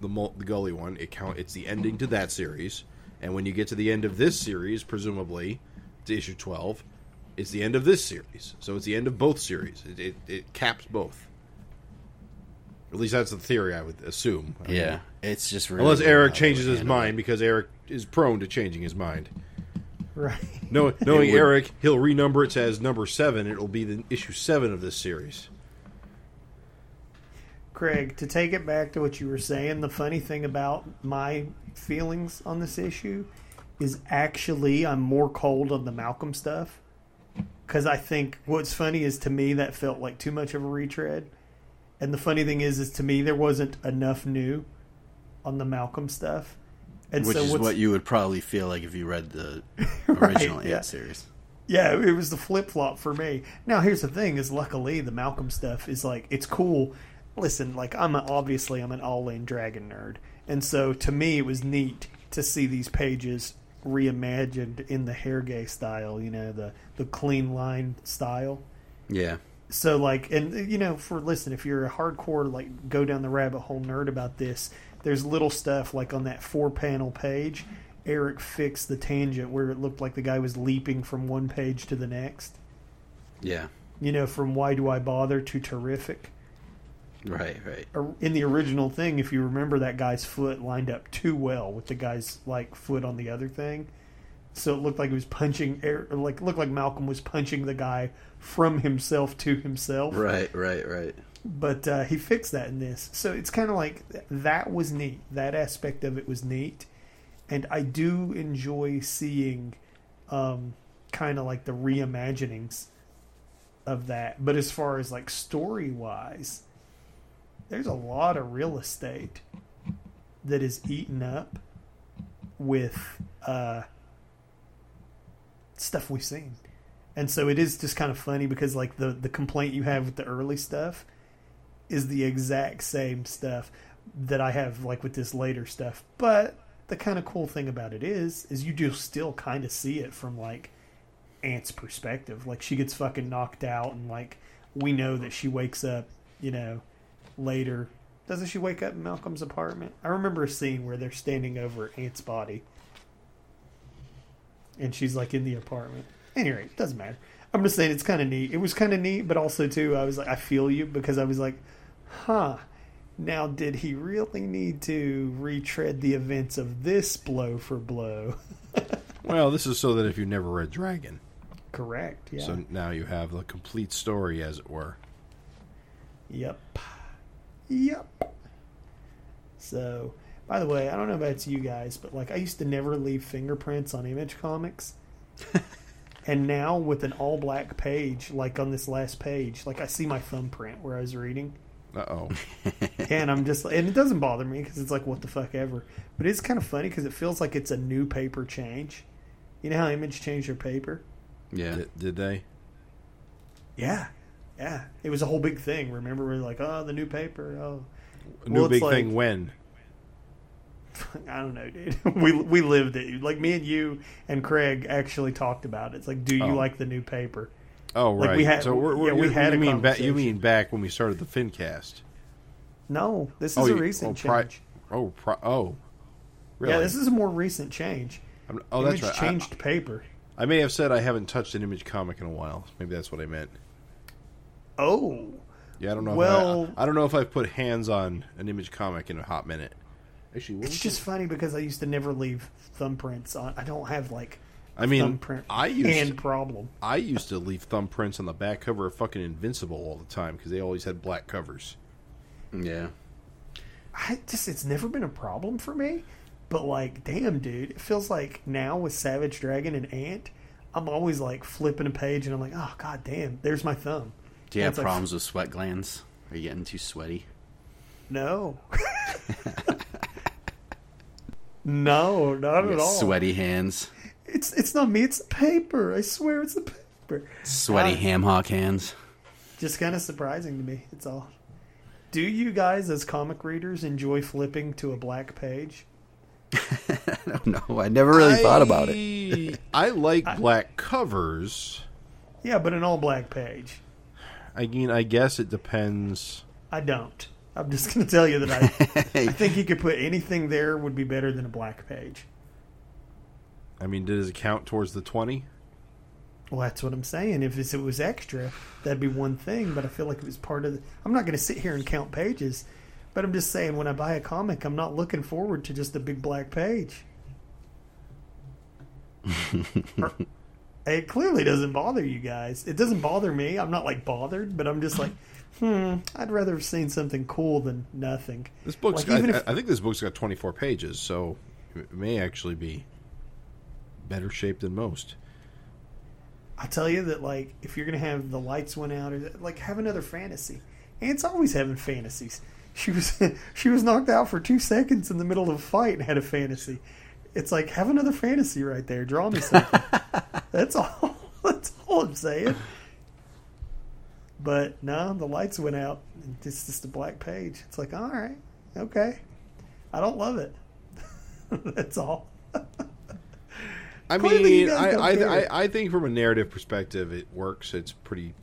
the mul- the Gully one, it count it's the ending to that series. And when you get to the end of this series, presumably to issue 12, it's the end of this series. So it's the end of both series. It, it, it caps both. At least that's the theory I would assume. I mean, yeah, it's just really Unless Erik changes his handle mind because Erik is prone to changing his mind. Right. No, knowing would- Erik, he'll renumber it as number seven. It'll be the issue seven of this series. Craig, to take it back to what you were saying, the funny thing about my feelings on this issue is actually I'm more cold on the Malcolm stuff. Because I think what's funny is to me that felt like too much of a retread. And the funny thing is, is to me there wasn't enough new on the Malcolm stuff. And which so is what you would probably feel like if you read the Right, original yeah. Series. Yeah, it was the flip flop for me. Now, here's the thing: is luckily the Malcolm stuff is like it's cool. Listen, like I'm a, obviously I'm an all in dragon nerd, and so to me it was neat to see these pages reimagined in the Hergé style. You know, the the clean line style. Yeah, So like, and you know, for listen, if you're a hardcore like go down the rabbit hole nerd about this, there's little stuff like on that four panel page. Erik fixed the tangent where it looked like the guy was leaping from one page to the next. yeah, You know, from why do I bother to terrific. right, right. In the original thing, if you remember, that guy's foot lined up too well with the guy's like foot on the other thing, so it looked like he was punching, or like looked like Malcolm was punching the guy from himself to himself. Right, right, right. but uh, he fixed that in this. So it's kind of like that was neat. That aspect of it was neat, and I do enjoy seeing um, kind of like the reimaginings of that. But as far as like story wise, there's a lot of real estate that is eaten up with uh, stuff we've seen. And so it is just kind of funny because like the the complaint you have with the early stuff is the exact same stuff that I have like with this later stuff. But the kind of cool thing about it is is you do still kind of see it from like Ant's perspective. Like she gets fucking knocked out and like we know that she wakes up, you know, later. Doesn't she wake up in Malcolm's apartment? I remember a scene where they're standing over Ant's body. And she's like in the apartment. Anyway, it doesn't matter. I'm just saying it's kind of neat. It was kind of neat, but also too, I was like, I feel you because I was like, huh. Now, did he really need to retread the events of this blow for blow? Well, this is so that if you never read Dragon, Correct. Yeah. so now you have the complete story, as it were. Yep. Yep. So, by the way, I don't know about you guys, but like I used to never leave fingerprints on image comics. and now with an all black page, like on this last page, like I see my thumbprint where I was reading. Uh oh. and I'm just, and it doesn't bother me because it's like, what the fuck ever. But it's kind of funny because it feels like it's a new paper change. You know how Image changed their paper? Yeah. did, did they? Yeah. Yeah. It was a whole big thing. Remember, we are like, oh, the new paper. Oh, A new Well, big like- thing when? I don't know, dude. we we lived it. Like me and you and Craig actually talked about it. It's like, do you Oh. like the new paper? Oh Like, right. we had- so we're, we're, yeah, we had you a mean back? You mean back when we started the FinCast? No, this oh, is Oh, a you- recent oh, pri- change. Oh, pri- oh. Really? Yeah, this is a more recent change. I'm- oh, that's Image right. I- changed paper. I, may have said I haven't touched an image comic in a while. Maybe that's what I meant. Oh, Yeah, I don't know. Well- if I, I don't know if I've put hands on an image comic in a hot minute. Actually, what it's just it? funny because I used to never leave thumbprints on. I don't have like I mean, thumbprint I used hand problem. I used to leave thumbprints on the back cover of fucking Invincible all the time because they always had black covers. Yeah. I just it's never been a problem for me. But like, damn, dude, it feels like now with Savage Dragon and Ant, I'm always like flipping a page and I'm like, oh god damn, there's my thumb. Do you And have it's like, problems with sweat glands? Are you getting too sweaty? No. no, not at all. Sweaty hands. It's it's not me. It's the paper. I swear, it's the paper. Sweaty Uh, ham hock hands. Just kind of surprising to me. It's all. Do you guys, as comic readers, enjoy flipping to a black page? I don't know. I never really thought about it. it. I like black covers. Yeah, but an all black page. I mean, I guess it depends. I don't. I'm just going to tell you that I, I think you could put anything there would be better than a black page. I mean, does it count towards the twenty? Well, that's what I'm saying. If it was extra, that'd be one thing. But I feel like it was part of. The, I'm not going to sit here and count pages, but I'm just saying when I buy a comic, I'm not looking forward to just a big black page. Or- it clearly doesn't bother you guys. It doesn't bother me. I'm not like bothered, but I'm just like, hmm. I'd rather have seen something cool than nothing. This book's. Like, even I, if- I think this book's got twenty four pages, so it may actually be better shape than most. I tell you that like if you're gonna have the lights went out or like have another fantasy. Ant's always having fantasies. She was she was knocked out for two seconds in the middle of a fight and had a fantasy. It's like have another fantasy right there. Draw me something. That's all. That's all I'm saying. But no, the lights went out. It's just a black page. It's like all right, okay. I don't love it. That's all. I Clearly mean, I, I. I I think from a narrative perspective, it works. It's pretty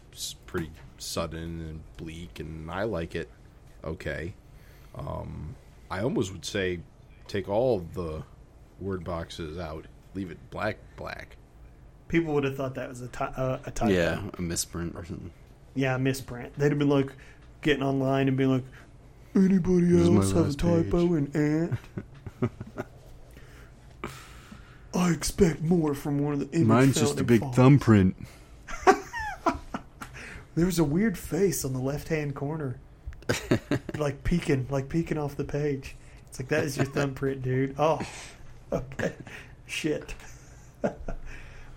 pretty sudden and bleak, and I like it. Okay, um, I almost would say take all the word boxes out, leave it black black. People would have thought that was a, ty- uh, a typo. Yeah, a misprint or something. Yeah, misprint. They'd have been like getting online and being like, anybody This is my else have a last typo page." in Ant? I expect more from one of the image Mine's just a founding big fathers. thumbprint. There's a weird face on the left hand corner, like peeking, like peeking off the page. It's like that is your thumbprint, dude. Oh, okay, shit.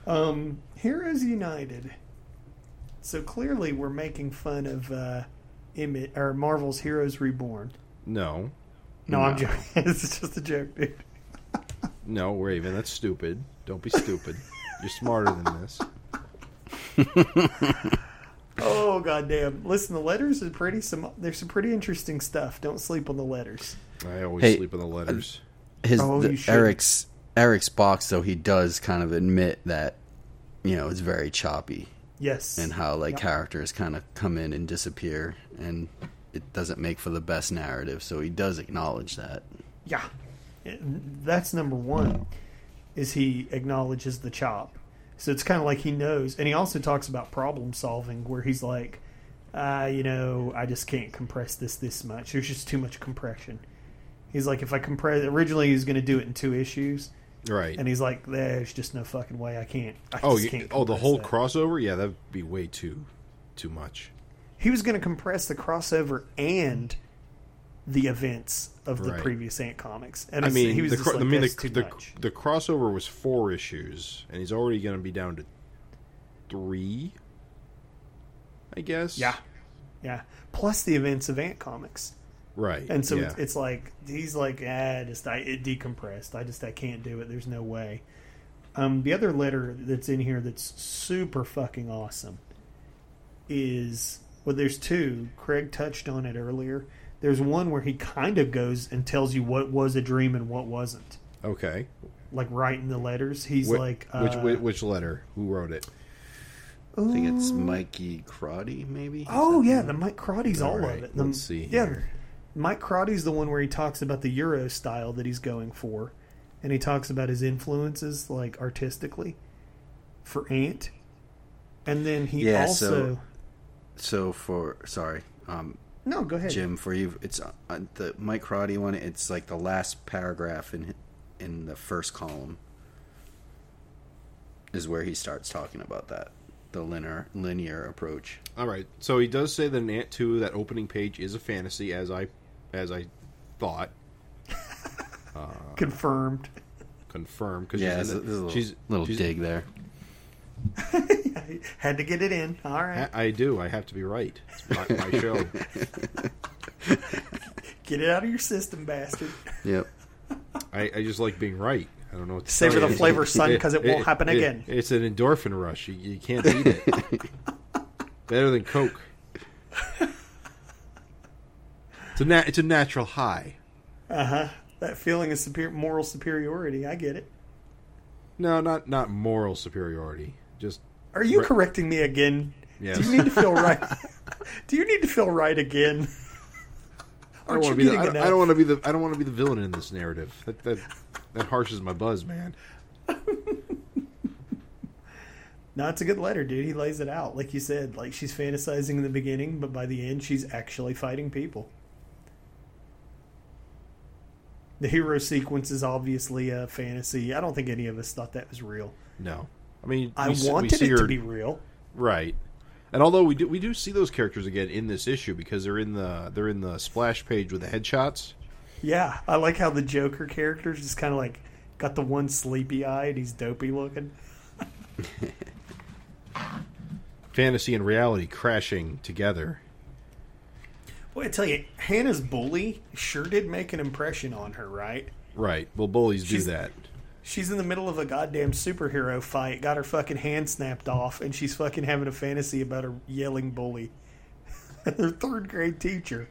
um, Heroes United. So clearly, we're making fun of uh, Imi- or Marvel's Heroes Reborn. No, No, I'm No. joking. it's just a joke, dude. no, Raven, that's stupid. Don't be stupid. You're smarter than this. Oh goddamn! Listen, the letters are pretty. Some there's some pretty interesting stuff. Don't sleep on the letters. I always Hey, sleep on the letters. His Oh, the- Erik's Erik's box though he does kind of admit that you know it's very choppy Yes, and how like Yep. characters kind of come in and disappear and it doesn't make for the best narrative. So he does acknowledge that. Yeah, that's number one. Is he acknowledges the chop? So it's kind of like he knows, and he also talks about problem solving, where he's like, uh, you know, I just can't compress this this much. There's just too much compression. He's like, if I compress, originally he was going to do it in two issues, Right. and he's like, there's just no fucking way I can't. I oh, just you, can't oh, the whole that." crossover. Yeah, that'd be way too too much. he was going to compress the crossover and the events of the Right. previous Ant comics. And I mean, he was the, just cro- like, I mean, "That's the, too the, much." the crossover was four issues, and he's already going to be down to three. I guess. yeah, yeah. Plus the events of Ant comics. Right. And so yeah. it's, it's like he's like, ah, just I it decompressed. I just I can't do it. There's no way. Um, the other letter that's in here that's super fucking awesome is well, there's two. Craig touched on it earlier. There's one where he kind of goes and tells you what was a dream and what wasn't. okay. Like writing the letters, he's Wh- like, uh, which, which which letter? Who wrote it? I think it's Mikey Crotty, maybe. Oh Is that yeah, the the Mike Crotty's all, All right, of it. The- let's see Yeah, here. Mike Crotty's the one where he talks about the Euro style that he's going for, and he talks about his influences, like artistically, for Ant. And then he Yeah, also so- So for sorry, um, no, go ahead. Jim, for you, it's uh, the Mike Crotty one. It's like the last paragraph in in the first column is where he starts talking about that the linear linear approach. All right. So he does say that in Ant Two, that opening page is a fantasy, as I as I thought. Confirmed. Confirmed because Yeah, she's, there's in a, a little, she's little she's- dig there. Had to get it in. All right, I, I do. I have to be right. It's my, my show. get it out of your system, bastard. Yep. I, I just like being right. I don't know what to Savor tell the flavor, son, because it won't happen again. It's an endorphin rush. You, you can't beat it. Better than Coke. It's a na- it's a natural high. Uh huh. That feeling of superior, moral superiority. I get it. No, not not moral superiority. Just Are you Right. correcting me again? Yes. Do you need to feel right? Do you need to feel right again? I don't want to be. The, I, don't- I don't want to be the. I don't want to be the villain in this narrative. That that that harshes my buzz, man. No, it's a good letter, dude. He lays it out. Like you said, like she's fantasizing in the beginning, but by the end, she's actually fighting people. The hero sequence is obviously a fantasy. I don't think any of us thought that was real. No, I mean, I we we wanted see it to be real. right. And although we do we do see those characters again in this issue because they're in the they're in the splash page with the headshots. Yeah, I like how the Joker character's just kind of like got the one sleepy eye and he's dopey looking. Fantasy and reality crashing together. Boy, I tell you, Hannah's bully sure did make an impression on her, right? Right. Well, bullies She's- do that. She's in the middle of a goddamn superhero fight, got her fucking hand snapped off, and she's fucking having a fantasy about her yelling bully. her third grade teacher.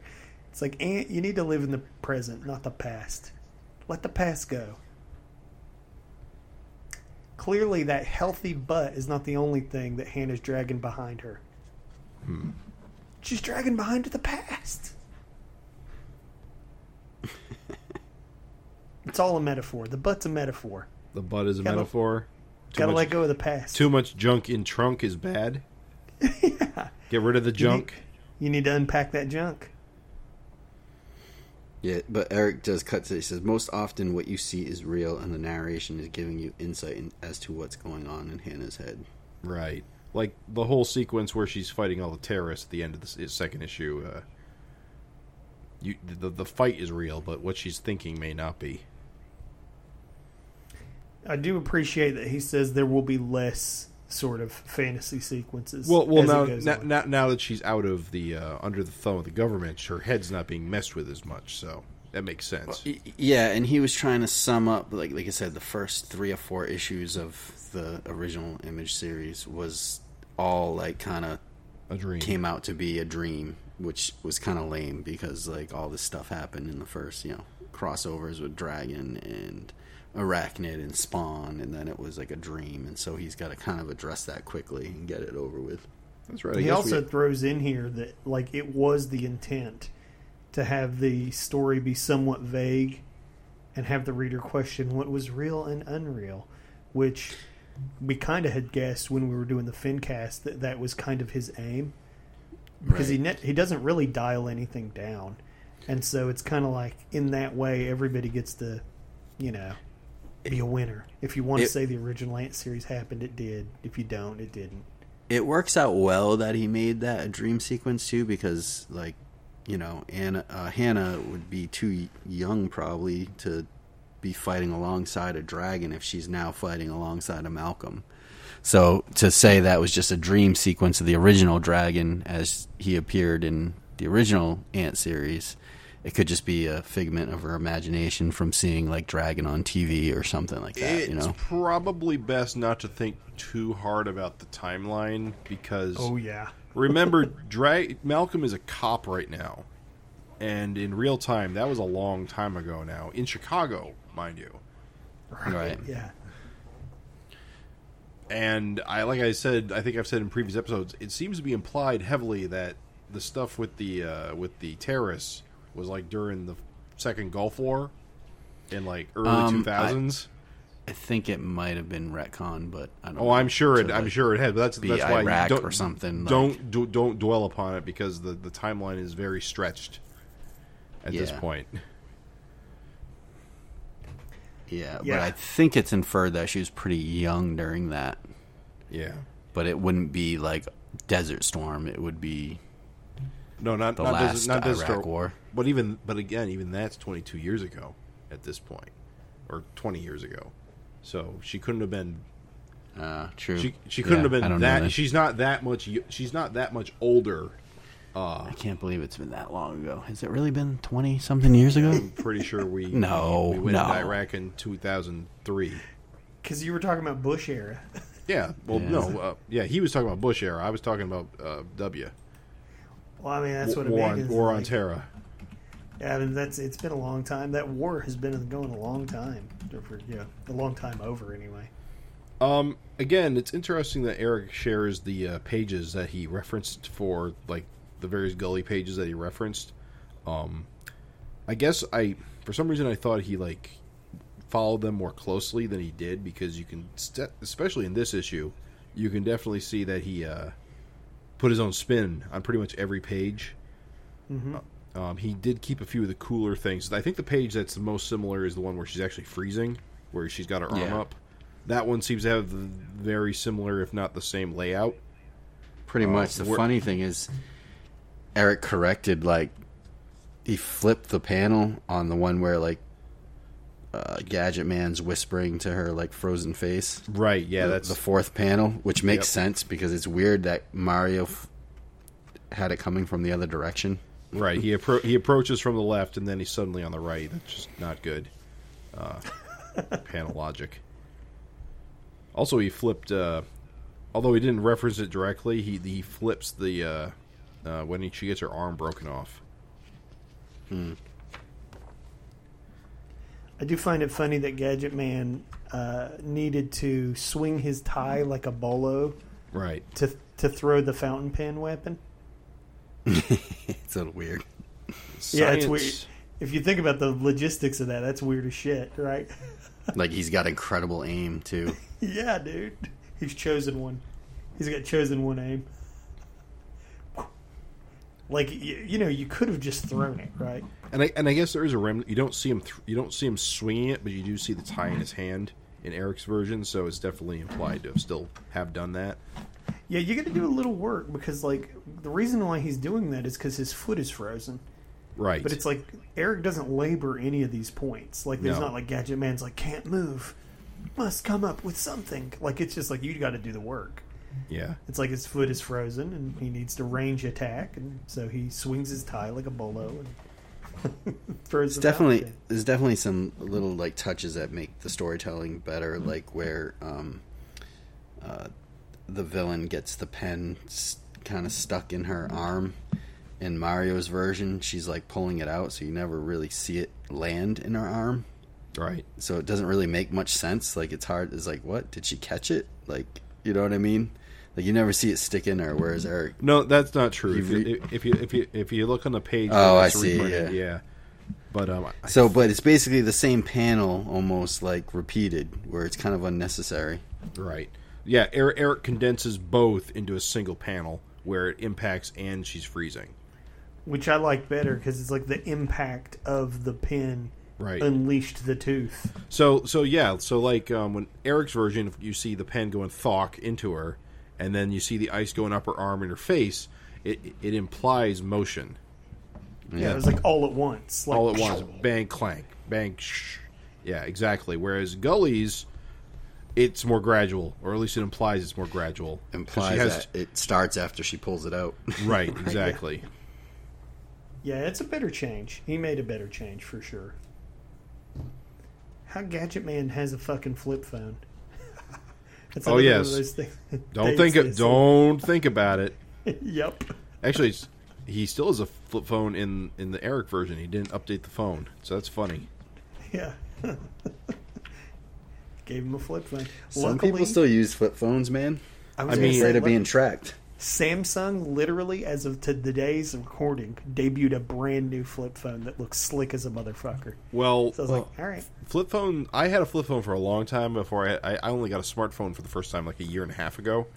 It's like, Ant, you need to live in the present, not the past. Let the past go. Clearly, that healthy butt is not the only thing that Hannah's dragging behind her. Hmm. She's dragging behind to the past. it's all a metaphor. The butt's a metaphor. The butt is a Gotta- metaphor. Too Gotta much, let go of the past. Too much junk in trunk is bad. yeah. Get rid of the junk. You need to unpack that junk. Yeah, but Erik does cut to. He says most often what you see is real, and the narration is giving you insight in, as to what's going on in Hannah's head. Right. Like the whole sequence where she's fighting all the terrorists at the end of the second issue. Uh, you the the fight is real, but what she's thinking may not be. I do appreciate that he says there will be less sort of fantasy sequences. Well, well as it now, goes now, now now that she's out of the uh, under the thumb of the government, her head's not being messed with as much, so that makes sense. Y- Yeah, and he was trying to sum up, like like I said, the first three or four issues of the original Image series was all like kind of A dream. came out to be a dream, which was kind of lame because like all this stuff happened in the first, you know, crossovers with Dragon and Arachnid and Spawn, and then it was like a dream, and so he's got to kind of address that quickly and get it over with. That's right. I he also we- throws in here that like it was the intent to have the story be somewhat vague and have the reader question what was real and unreal, which we kind of had guessed when we were doing the FinCast that that was kind of his aim because he ne- he doesn't really dial anything down, and so it's kind of like in that way everybody gets to, you know, be a winner. If you want to say the original Ant series happened, it did. If you don't, it didn't. it works out well that he made that a dream sequence too, because like you know, Anna uh, Hannah would be too young probably to be fighting alongside a dragon if she's now fighting alongside a Malcolm. So to say that was just a dream sequence of the original dragon as he appeared in the original Ant series, it could just be a figment of her imagination from seeing like Dragon on TV or something like that. It's you know, probably best not to think too hard about the timeline because Oh yeah. remember, Dra- Malcolm is a cop right now, and in real time, that was a long time ago now in Chicago, mind you. right? Yeah. And I, like I said, I think I've said in previous episodes, it seems to be implied heavily that the stuff with the uh, with the terrorists was like during the second Gulf War in like early Um, two thousands. I think it might have been retcon, but I don't. Oh, know. I'm sure it. To, I'm sure it had. But that's that's why Iraq don't, or something, like- Don't do, don't dwell upon it because the the timeline is very stretched at this point. Yeah, but I think it's inferred that she was pretty young during that. Yeah. But it wouldn't be like Desert Storm. It would be No, not the not last Desert, not Desert Iraq Storm. War. But even but again, even that's 22 years ago at this point, or 20 years ago. So she couldn't have been. Uh, true. She she couldn't Yeah, have been that. She's not that much. She's not that much older. I can't believe it's been that long ago. Has it really been twenty something years ago? I'm pretty sure we No, we went no. into Iraq in 2003. Because you were talking about Bush era. Yeah. Well, Yeah. no. Uh, yeah, he was talking about Bush era. I was talking about uh, W. Well, I mean that's what it war means. on, war on like- Terra. Yeah, I mean that's it's been a long time. That war has been going a long time. For, yeah, a long time over anyway. Um, again, it's interesting that Erik shares the uh, pages that he referenced for like the various gully pages that he referenced. Um, I guess I, for some reason, I thought he like followed them more closely than he did because you can, st- especially in this issue, you can definitely see that he uh, put his own spin on pretty much every page. Um, he did keep a few of the cooler things. I think the page that's the most similar is the one where she's actually freezing, where she's got her arm Yeah. up. That one seems to have very similar, if not the same layout. Pretty much. The we're- funny thing is, Erik corrected like he flipped the panel on the one where like uh, Gadget Man's whispering to her like frozen face. Right? Yeah, the, that's the fourth panel, which makes Yep. sense because it's weird that Mario f- had it coming from the other direction. right. He appro- he approaches from the left, and then he's suddenly on the right. That's just not good. Uh, panel logic. Also, he flipped. Uh, although he didn't reference it directly, he he flips the uh, when she gets her arm broken off. Hmm. I do find it funny that Gadget Man uh, needed to swing his tie like a bolo Right. to to throw the fountain pen weapon. It's a little weird. Yeah, it's weird. If you think about the logistics of that, that's weird as shit, right? Like he's got incredible aim too. yeah, dude. He's chosen one. He's got chosen one aim. Like you, you know, you could have just thrown it, right? And I and I guess there is a remnant. You don't see him. Th- you don't see him swinging it, but you do see the tie in his hand in Erik's version. So it's definitely implied to have still have done that. Yeah, you got to do a little work because, like, the reason why he's doing that is because his foot is frozen. Right. But it's like Erik doesn't labor any of these points. Like, there's No. not like Gadget Man's like can't move, must come up with something. Like, it's just like you got to do the work. Yeah. It's like his foot is frozen and he needs to range attack, and so he swings his tie like a bolo and throws. It's definitely fountain there's definitely some little like touches that make the storytelling better, like where um, uh, the villain gets the pen s- kind of stuck in her arm. In Mario's version, she's like pulling it out, so you never really see it land in her arm. Right. So it doesn't really make much sense. Like it's hard. It's like, what did she catch it? Like you know what I mean? Like you never see it stick in her. Whereas Erik, No, that's not true. You If you, re- if you if you if you look on the page, Oh, I see, yeah. yeah. But um, so but it's basically the same panel, almost like repeated, where it's kind of unnecessary. right. Yeah. Erik, Erik condenses both into a single panel where it impacts and she's freezing. which I like better because it's like the impact of the pin Right. unleashed the tooth. So so yeah, so like um, when Erik's version, you see the pen going thok into her, and then you see the ice going up her arm and her face, it it implies motion Yeah, it was like all at once. Like, all at once. Bang, clank, bang. Shh. Yeah, exactly. Whereas Gully's, it's more gradual, or at least it implies it's more gradual. Implies she has- that it starts after she pulls it out. Right, exactly. Yeah, it's a better change. He made a better change for sure. How Gadget Man has a fucking flip phone. That's Oh, yes. those things Don't think it. Don't think about it. yep. Actually, it's, he still has a flip phone in in the Erik version. He didn't update the phone, so that's funny. Yeah. Gave him a flip phone. Some Luckily, people still use flip phones, man. I, was I mean- say, Afraid of being tracked. Samsung literally, as of to the days recording, debuted a brand new flip phone that looks slick as a motherfucker. Well, So I was like, all right. flip phone. I had a flip phone for a long time before I, I. Only got a smartphone for the first time like a year and a half ago.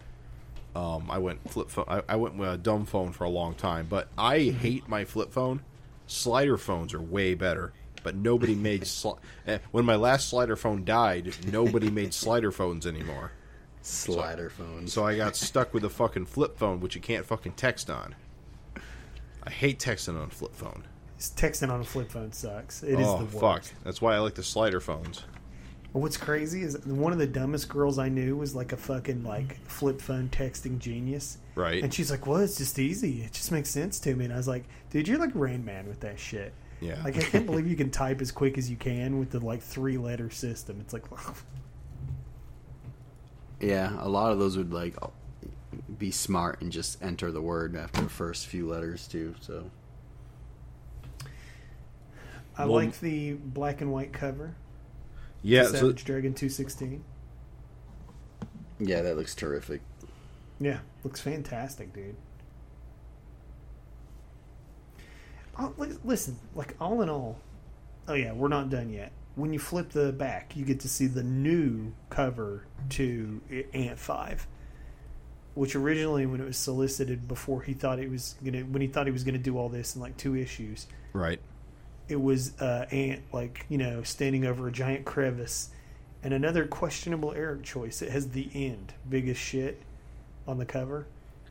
Um, I went flip phone. I, I went with a dumb phone for a long time, but I hate my flip phone. Slider phones are way better, but nobody made. Sli- eh, when my last slider phone died, nobody made slider phones anymore. Slider phone. So I got stuck with a fucking flip phone, which you can't fucking text on. I hate texting on a flip phone. Texting on a flip phone sucks. It is oh the worst. fuck! That's why I like the slider phones. What's crazy is one of the dumbest girls I knew was like a fucking like flip phone texting genius. Right. And she's like, "Well, it's just easy. It just makes sense to me." And I was like, "Dude, you're like Rain Man with that shit." Yeah. Like I can't believe you can type as quick as you can with the like three letter system. It's like, Yeah, a lot of those would like be smart and just enter the word after the first few letters too. So I Well- like the black and white cover. Yeah. So Dragon two sixteen. yeah, that looks terrific. Yeah, looks fantastic, dude. Uh, li- listen, like all in all, oh yeah, we're not done yet. When you flip the back, you get to see the new cover to Ant Five, which originally, when it was solicited before he thought it was gonna, when he thought he was gonna do all this in like two issues, right. it was uh, Ant like you know standing over a giant crevice, and another questionable Erik choice. It has the end, biggest shit, on the cover,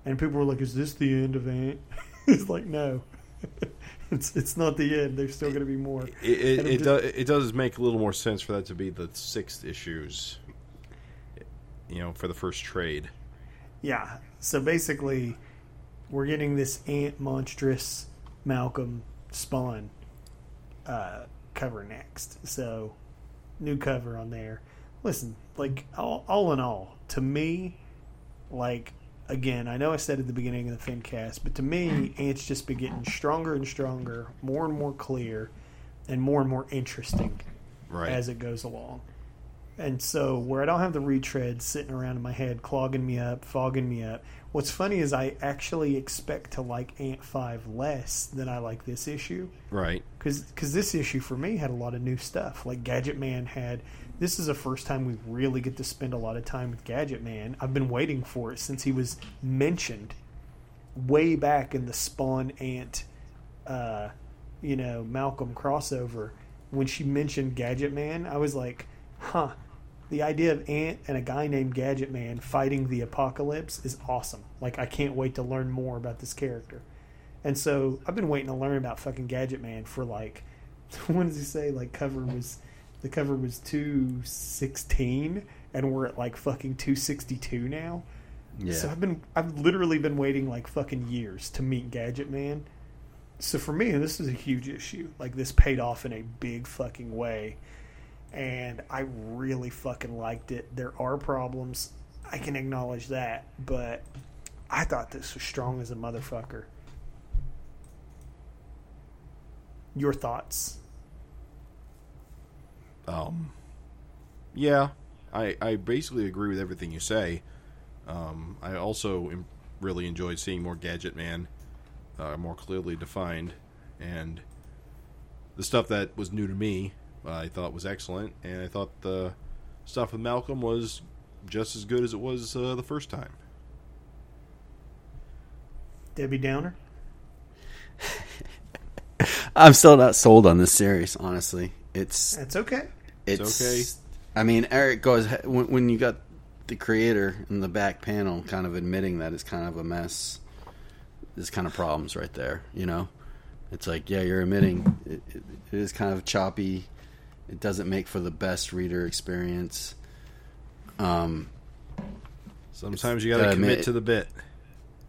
and people were like, "Is this the end of Ant?" it's like no, it's it's not the end. There's still going to be more. It it, it, does, it does make a little more sense for that to be the sixth issues. You know, for the first trade. Yeah. So basically, we're getting this Ant monstrous Malcolm Spawn uh, cover next. So new cover on there. Listen, like all, all in all, to me, like again, I know I said at the beginning of the FinCast, but to me, Ant's just been getting stronger and stronger, more and more clear, and more and more interesting Right. as it goes along. And so, where I don't have the retreads sitting around in my head, clogging me up, fogging me up. What's funny is I actually expect to like Ant Five less than I like this issue right. because this issue for me had a lot of new stuff. Like Gadget Man had. This is the first time we really get to spend a lot of time with Gadget Man. I've been waiting for it since he was mentioned way back in the Spawn Ant, uh, you know, Malcolm crossover. When she mentioned Gadget Man, I was like, huh. The idea of Ant and a guy named Gadget Man fighting the apocalypse is awesome. Like, I can't wait to learn more about this character. And so I've been waiting to learn about fucking Gadget Man for like, what does he say? Like cover was, the cover was two sixteen, and we're at like fucking two sixty two now. Yeah. So I've been, I've literally been waiting like fucking years to meet Gadget Man. So for me, this is a huge issue. Like this paid off in a big fucking way, and I really fucking liked it. There are problems, I can acknowledge that, but I thought this was strong as a motherfucker. Your thoughts? Um, yeah, I I basically agree with everything you say. Um, I also am, really enjoyed seeing more Gadget Man, uh, more clearly defined, and the stuff that was new to me, I thought was excellent, and I thought the stuff with Malcolm was just as good as it was uh, the first time. Debbie Downer? I'm still not sold on this series, honestly. It's That's okay. it's, okay. I mean, Erik goes when, when you got the creator in the back panel kind of admitting that it's kind of a mess. There's kind of problems right there, you know. It's like, yeah, you're admitting it, it, it is kind of choppy. It doesn't make for the best reader experience. Um, Sometimes you got to gotta commit admit- to the bit.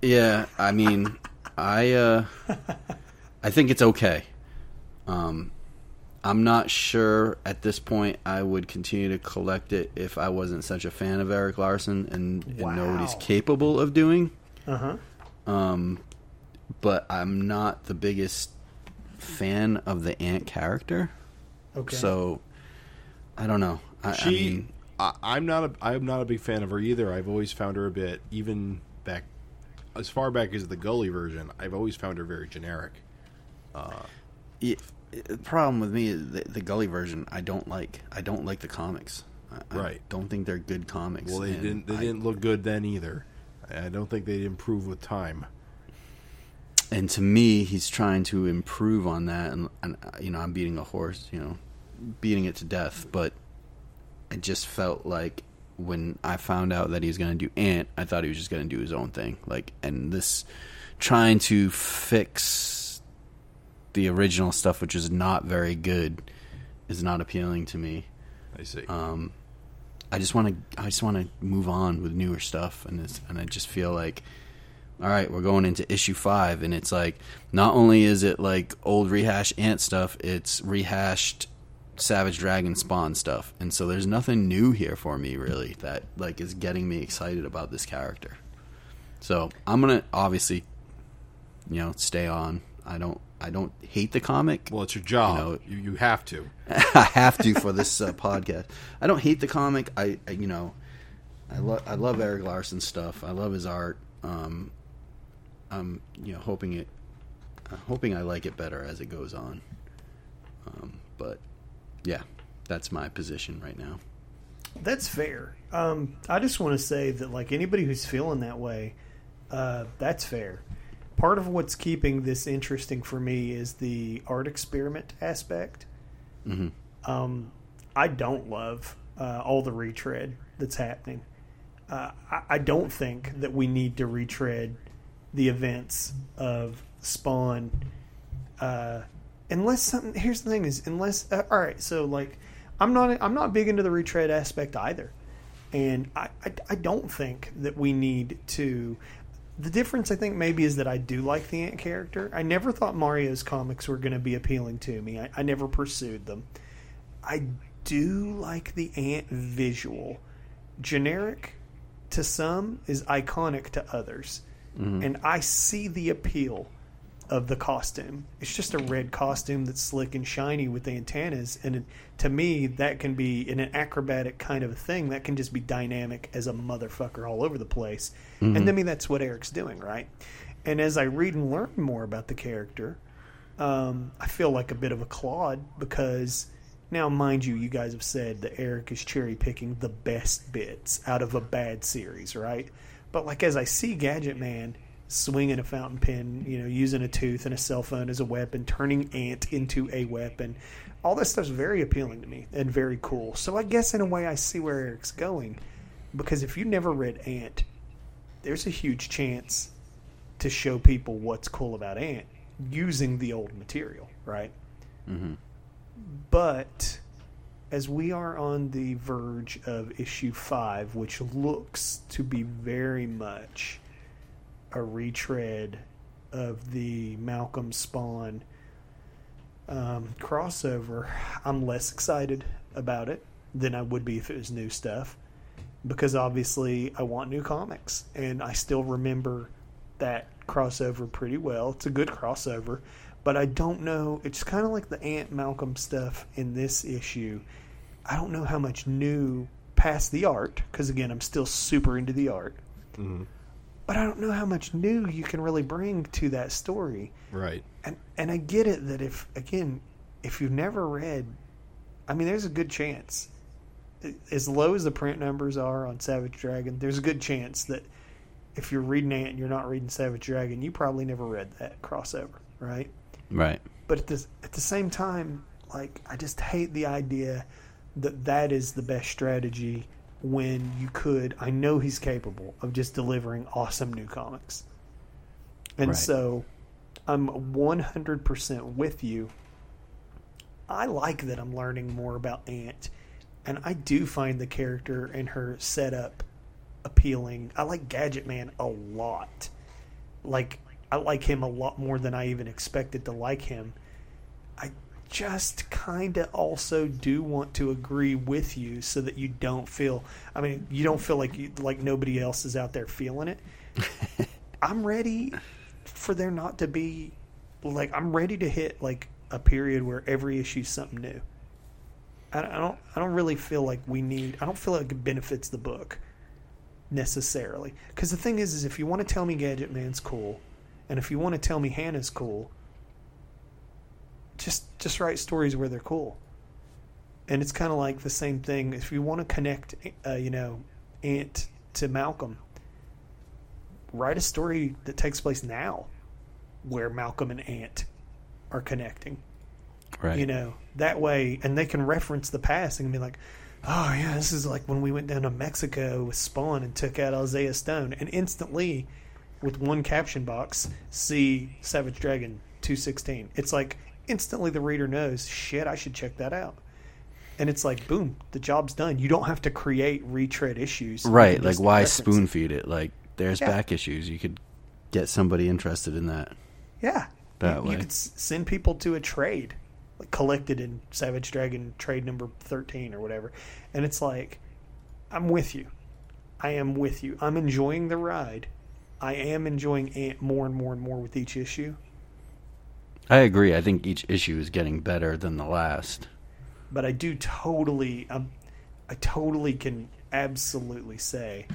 Yeah, I mean, I uh, I think it's okay. Um, I'm not sure at this point I would continue to collect it if I wasn't such a fan of Erik Larsen and, and know what he's capable of doing. Uh huh. Um, but I'm not the biggest fan of the ant character, Okay. so I don't know. I, I She, mean, I, I'm not a, I'm not a big fan of her either. I've always found her a bit, even back as far back as the Gully version. I've always found her very generic. Yeah, the problem with me is the, the Gully version. I don't like. I don't like the comics. I, I Right. don't think they're good comics. Well, they didn't they I- didn't look good then either. I don't think they'd improve with time. And to me, he's trying to improve on that. And, and uh, you know, I'm beating a horse. You know, beating it to death. But I just felt like when I found out that he was going to do Ant, I thought he was just going to do his own thing. Like, and this trying to fix the original stuff, which is not very good, is not appealing to me. I see. Um, I just want to. I just want to move on with newer stuff, and it's, and I just feel like, all right, we're going into issue five, and it's like not only is it like old rehash ant stuff, it's rehashed Savage Dragon Spawn stuff, and so there's nothing new here for me really that like is getting me excited about this character. So I'm gonna obviously, you know, stay on. I don't. I don't hate the comic. well, it's your job. you know- you, you have to. I have to for this uh, podcast. I don't hate the comic. I, I you know, I love I love Erik Larsen's stuff. I love his art. Um, I'm you know hoping it, uh, hoping I like it better as it goes on. Um, but yeah, that's my position right now. That's fair. Um, I just want to say that, like anybody who's feeling that way, uh, that's fair. Part of what's keeping this interesting for me is the art experiment aspect. hmm Um, I don't love uh, all the retread that's happening. Uh, I, I don't think that we need to retread the events of Spawn, uh, unless something. Here's the thing: is unless uh, all right. So like, I'm not I'm not big into the retread aspect either, and I, I I don't think that we need to. The difference, I think, maybe is that I do like the Ant character. I never thought Mario's comics were going to be appealing to me. I, I never pursued them. I do like the ant visual. Generic to some is iconic to others. Mm-hmm. And I see the appeal of the costume. It's just a red costume that's slick and shiny with the antennas. And it, to me, that can be in an acrobatic kind of a thing. That can just be dynamic as a motherfucker all over the place. And to me, that's what Erik's doing, right? And as I read and learn more about the character, um, I feel like a bit of a clod because now, mind you, you guys have said that Erik is cherry picking the best bits out of a bad series, right? But like as I see Gadget Man swinging a fountain pen, you know, using a tooth and a cell phone as a weapon, turning Ant into a weapon, all this stuff's very appealing to me and very cool. So I guess in a way I see where Erik's going because if you never read Ant, there's a huge chance to show people what's cool about Ant using the old material, right? Mm-hmm. But as we are on the verge of issue five, which looks to be very much a retread of the Malcolm Spawn um, crossover, I'm less excited about it than I would be if it was new stuff. Because obviously, I want new comics, and I still remember that crossover pretty well. It's a good crossover, but I don't know. It's kind of like the Ant Malcolm stuff in this issue. I don't know how much new past the art, because again, I'm still super into the art. Mhm. But I don't know how much new you can really bring to that story Right. and and I get it that if again, if you've never read, I mean, there's a good chance, as low as the print numbers are on Savage Dragon, there's a good chance that if you're reading Ant and you're not reading Savage Dragon, you probably never read that crossover, right? Right. But at the at the same time, like I just hate the idea that that is the best strategy when you could. I know he's capable of just delivering awesome new comics. And Right. so I'm 100% with you. I like that I'm learning more about Ant. And I do find the character and her setup appealing. I like Gadget Man a lot. Like, I like him a lot more than I even expected to like him. Just kind of also do want to agree with you so that you don't feel I mean, you don't feel like you, like nobody else is out there feeling it. I'm ready for there not to be like I'm ready to hit like a period where every issue's something new. I, I don't I don't really feel like we need I don't feel like it benefits the book necessarily because the thing is is if you want to tell me Gadget Man's cool and if you want to tell me Hannah's cool just just write stories where they're cool. And it's kind of like the same thing. If you want to connect uh, you know Ant to Malcolm write a story that takes place now where Malcolm and Ant are connecting. Right. you know that way and they can reference the past and be like oh yeah this is like when we went down to mexico with spawn and took out isaiah stone. And instantly with one caption box see savage dragon 216 it's like instantly the reader knows shit i should check that out and it's like boom the job's done you don't have to create retread issues Right. Like, why reference spoon feed it? Like, there's Yeah. back issues. You could get somebody interested in that. Yeah. That you, way. you could s- send people to a trade, like collected in Savage Dragon trade number 13 or whatever. And it's like, I'm with you. I am with you. I'm enjoying the ride. I am enjoying Ant more and more and more with each issue. I agree. I think each issue is getting better than the last. But I do totally, um, I totally can absolutely say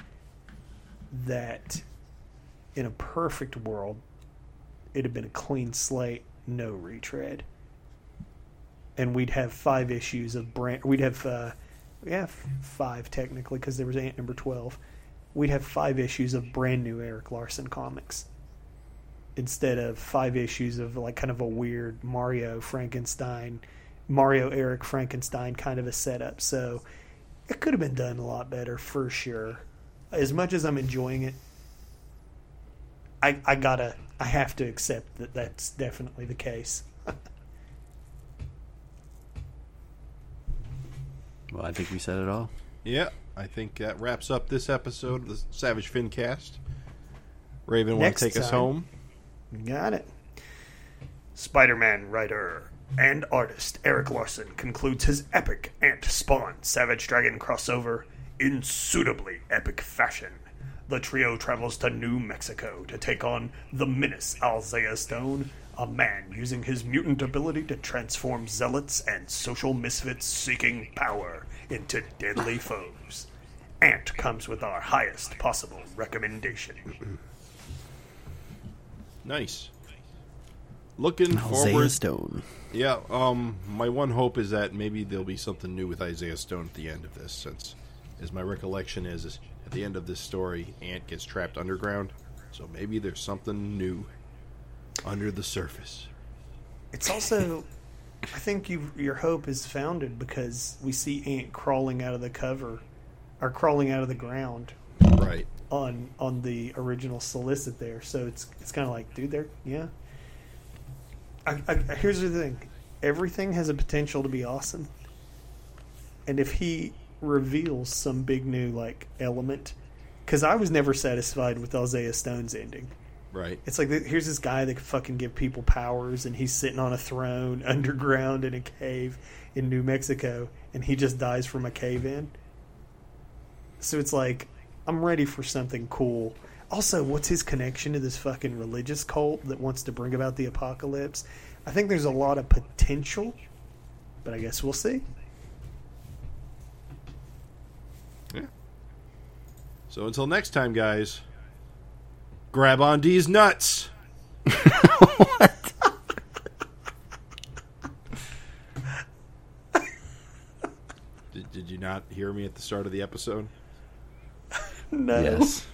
that in a perfect world, it'd have been a clean slate, no retread, and we'd have five issues of brand. We'd have, uh, yeah, five technically because there was Ant number twelve. We'd have five issues of brand new Erik Larsen comics instead of five issues of like kind of a weird Mario Frankenstein, Mario Erik Frankenstein kind of a setup. So it could have been done a lot better for sure. As much as I'm enjoying it, I I gotta I have to accept that that's definitely the case. Well, I think we said it all. Yeah, I think that wraps up this episode of the Savage Fincast. Raven, want to take us home? Got it. Spider Man writer and artist Erik Larsen concludes his epic Ant Spawn Savage Dragon crossover in suitably epic fashion. The trio travels to New Mexico to take on the menace Isaiah Stone, a man using his mutant ability to transform zealots and social misfits seeking power into deadly foes. Ant comes with our highest possible recommendation. Nice. Looking Isaiah forward. Stone. Yeah, um, my one hope is that maybe there'll be something new with Isaiah Stone at the end of this, since, as my recollection is, is at the end of this story, Ant gets trapped underground. So maybe there's something new under the surface. It's also, I think you your hope is founded because we see Ant crawling out of the cover, or crawling out of the ground Right. On on the original solicit there. So it's it's kind of like, dude, there, yeah. I, I, here's the thing: everything has a potential to be awesome, and if he reveals some big new like element, because I was never satisfied with Isaiah Stone's ending. Right. It's like here's this guy that can fucking give people powers, and he's sitting on a throne underground in a cave in New Mexico, and he just dies from a cave in. So it's like I'm ready for something cool. Also, what's his connection to this fucking religious cult that wants to bring about the apocalypse? I think there's a lot of potential, but I guess we'll see. Yeah. So until next time, guys, grab on D's nuts. did, did you not hear me at the start of the episode? No. Yes.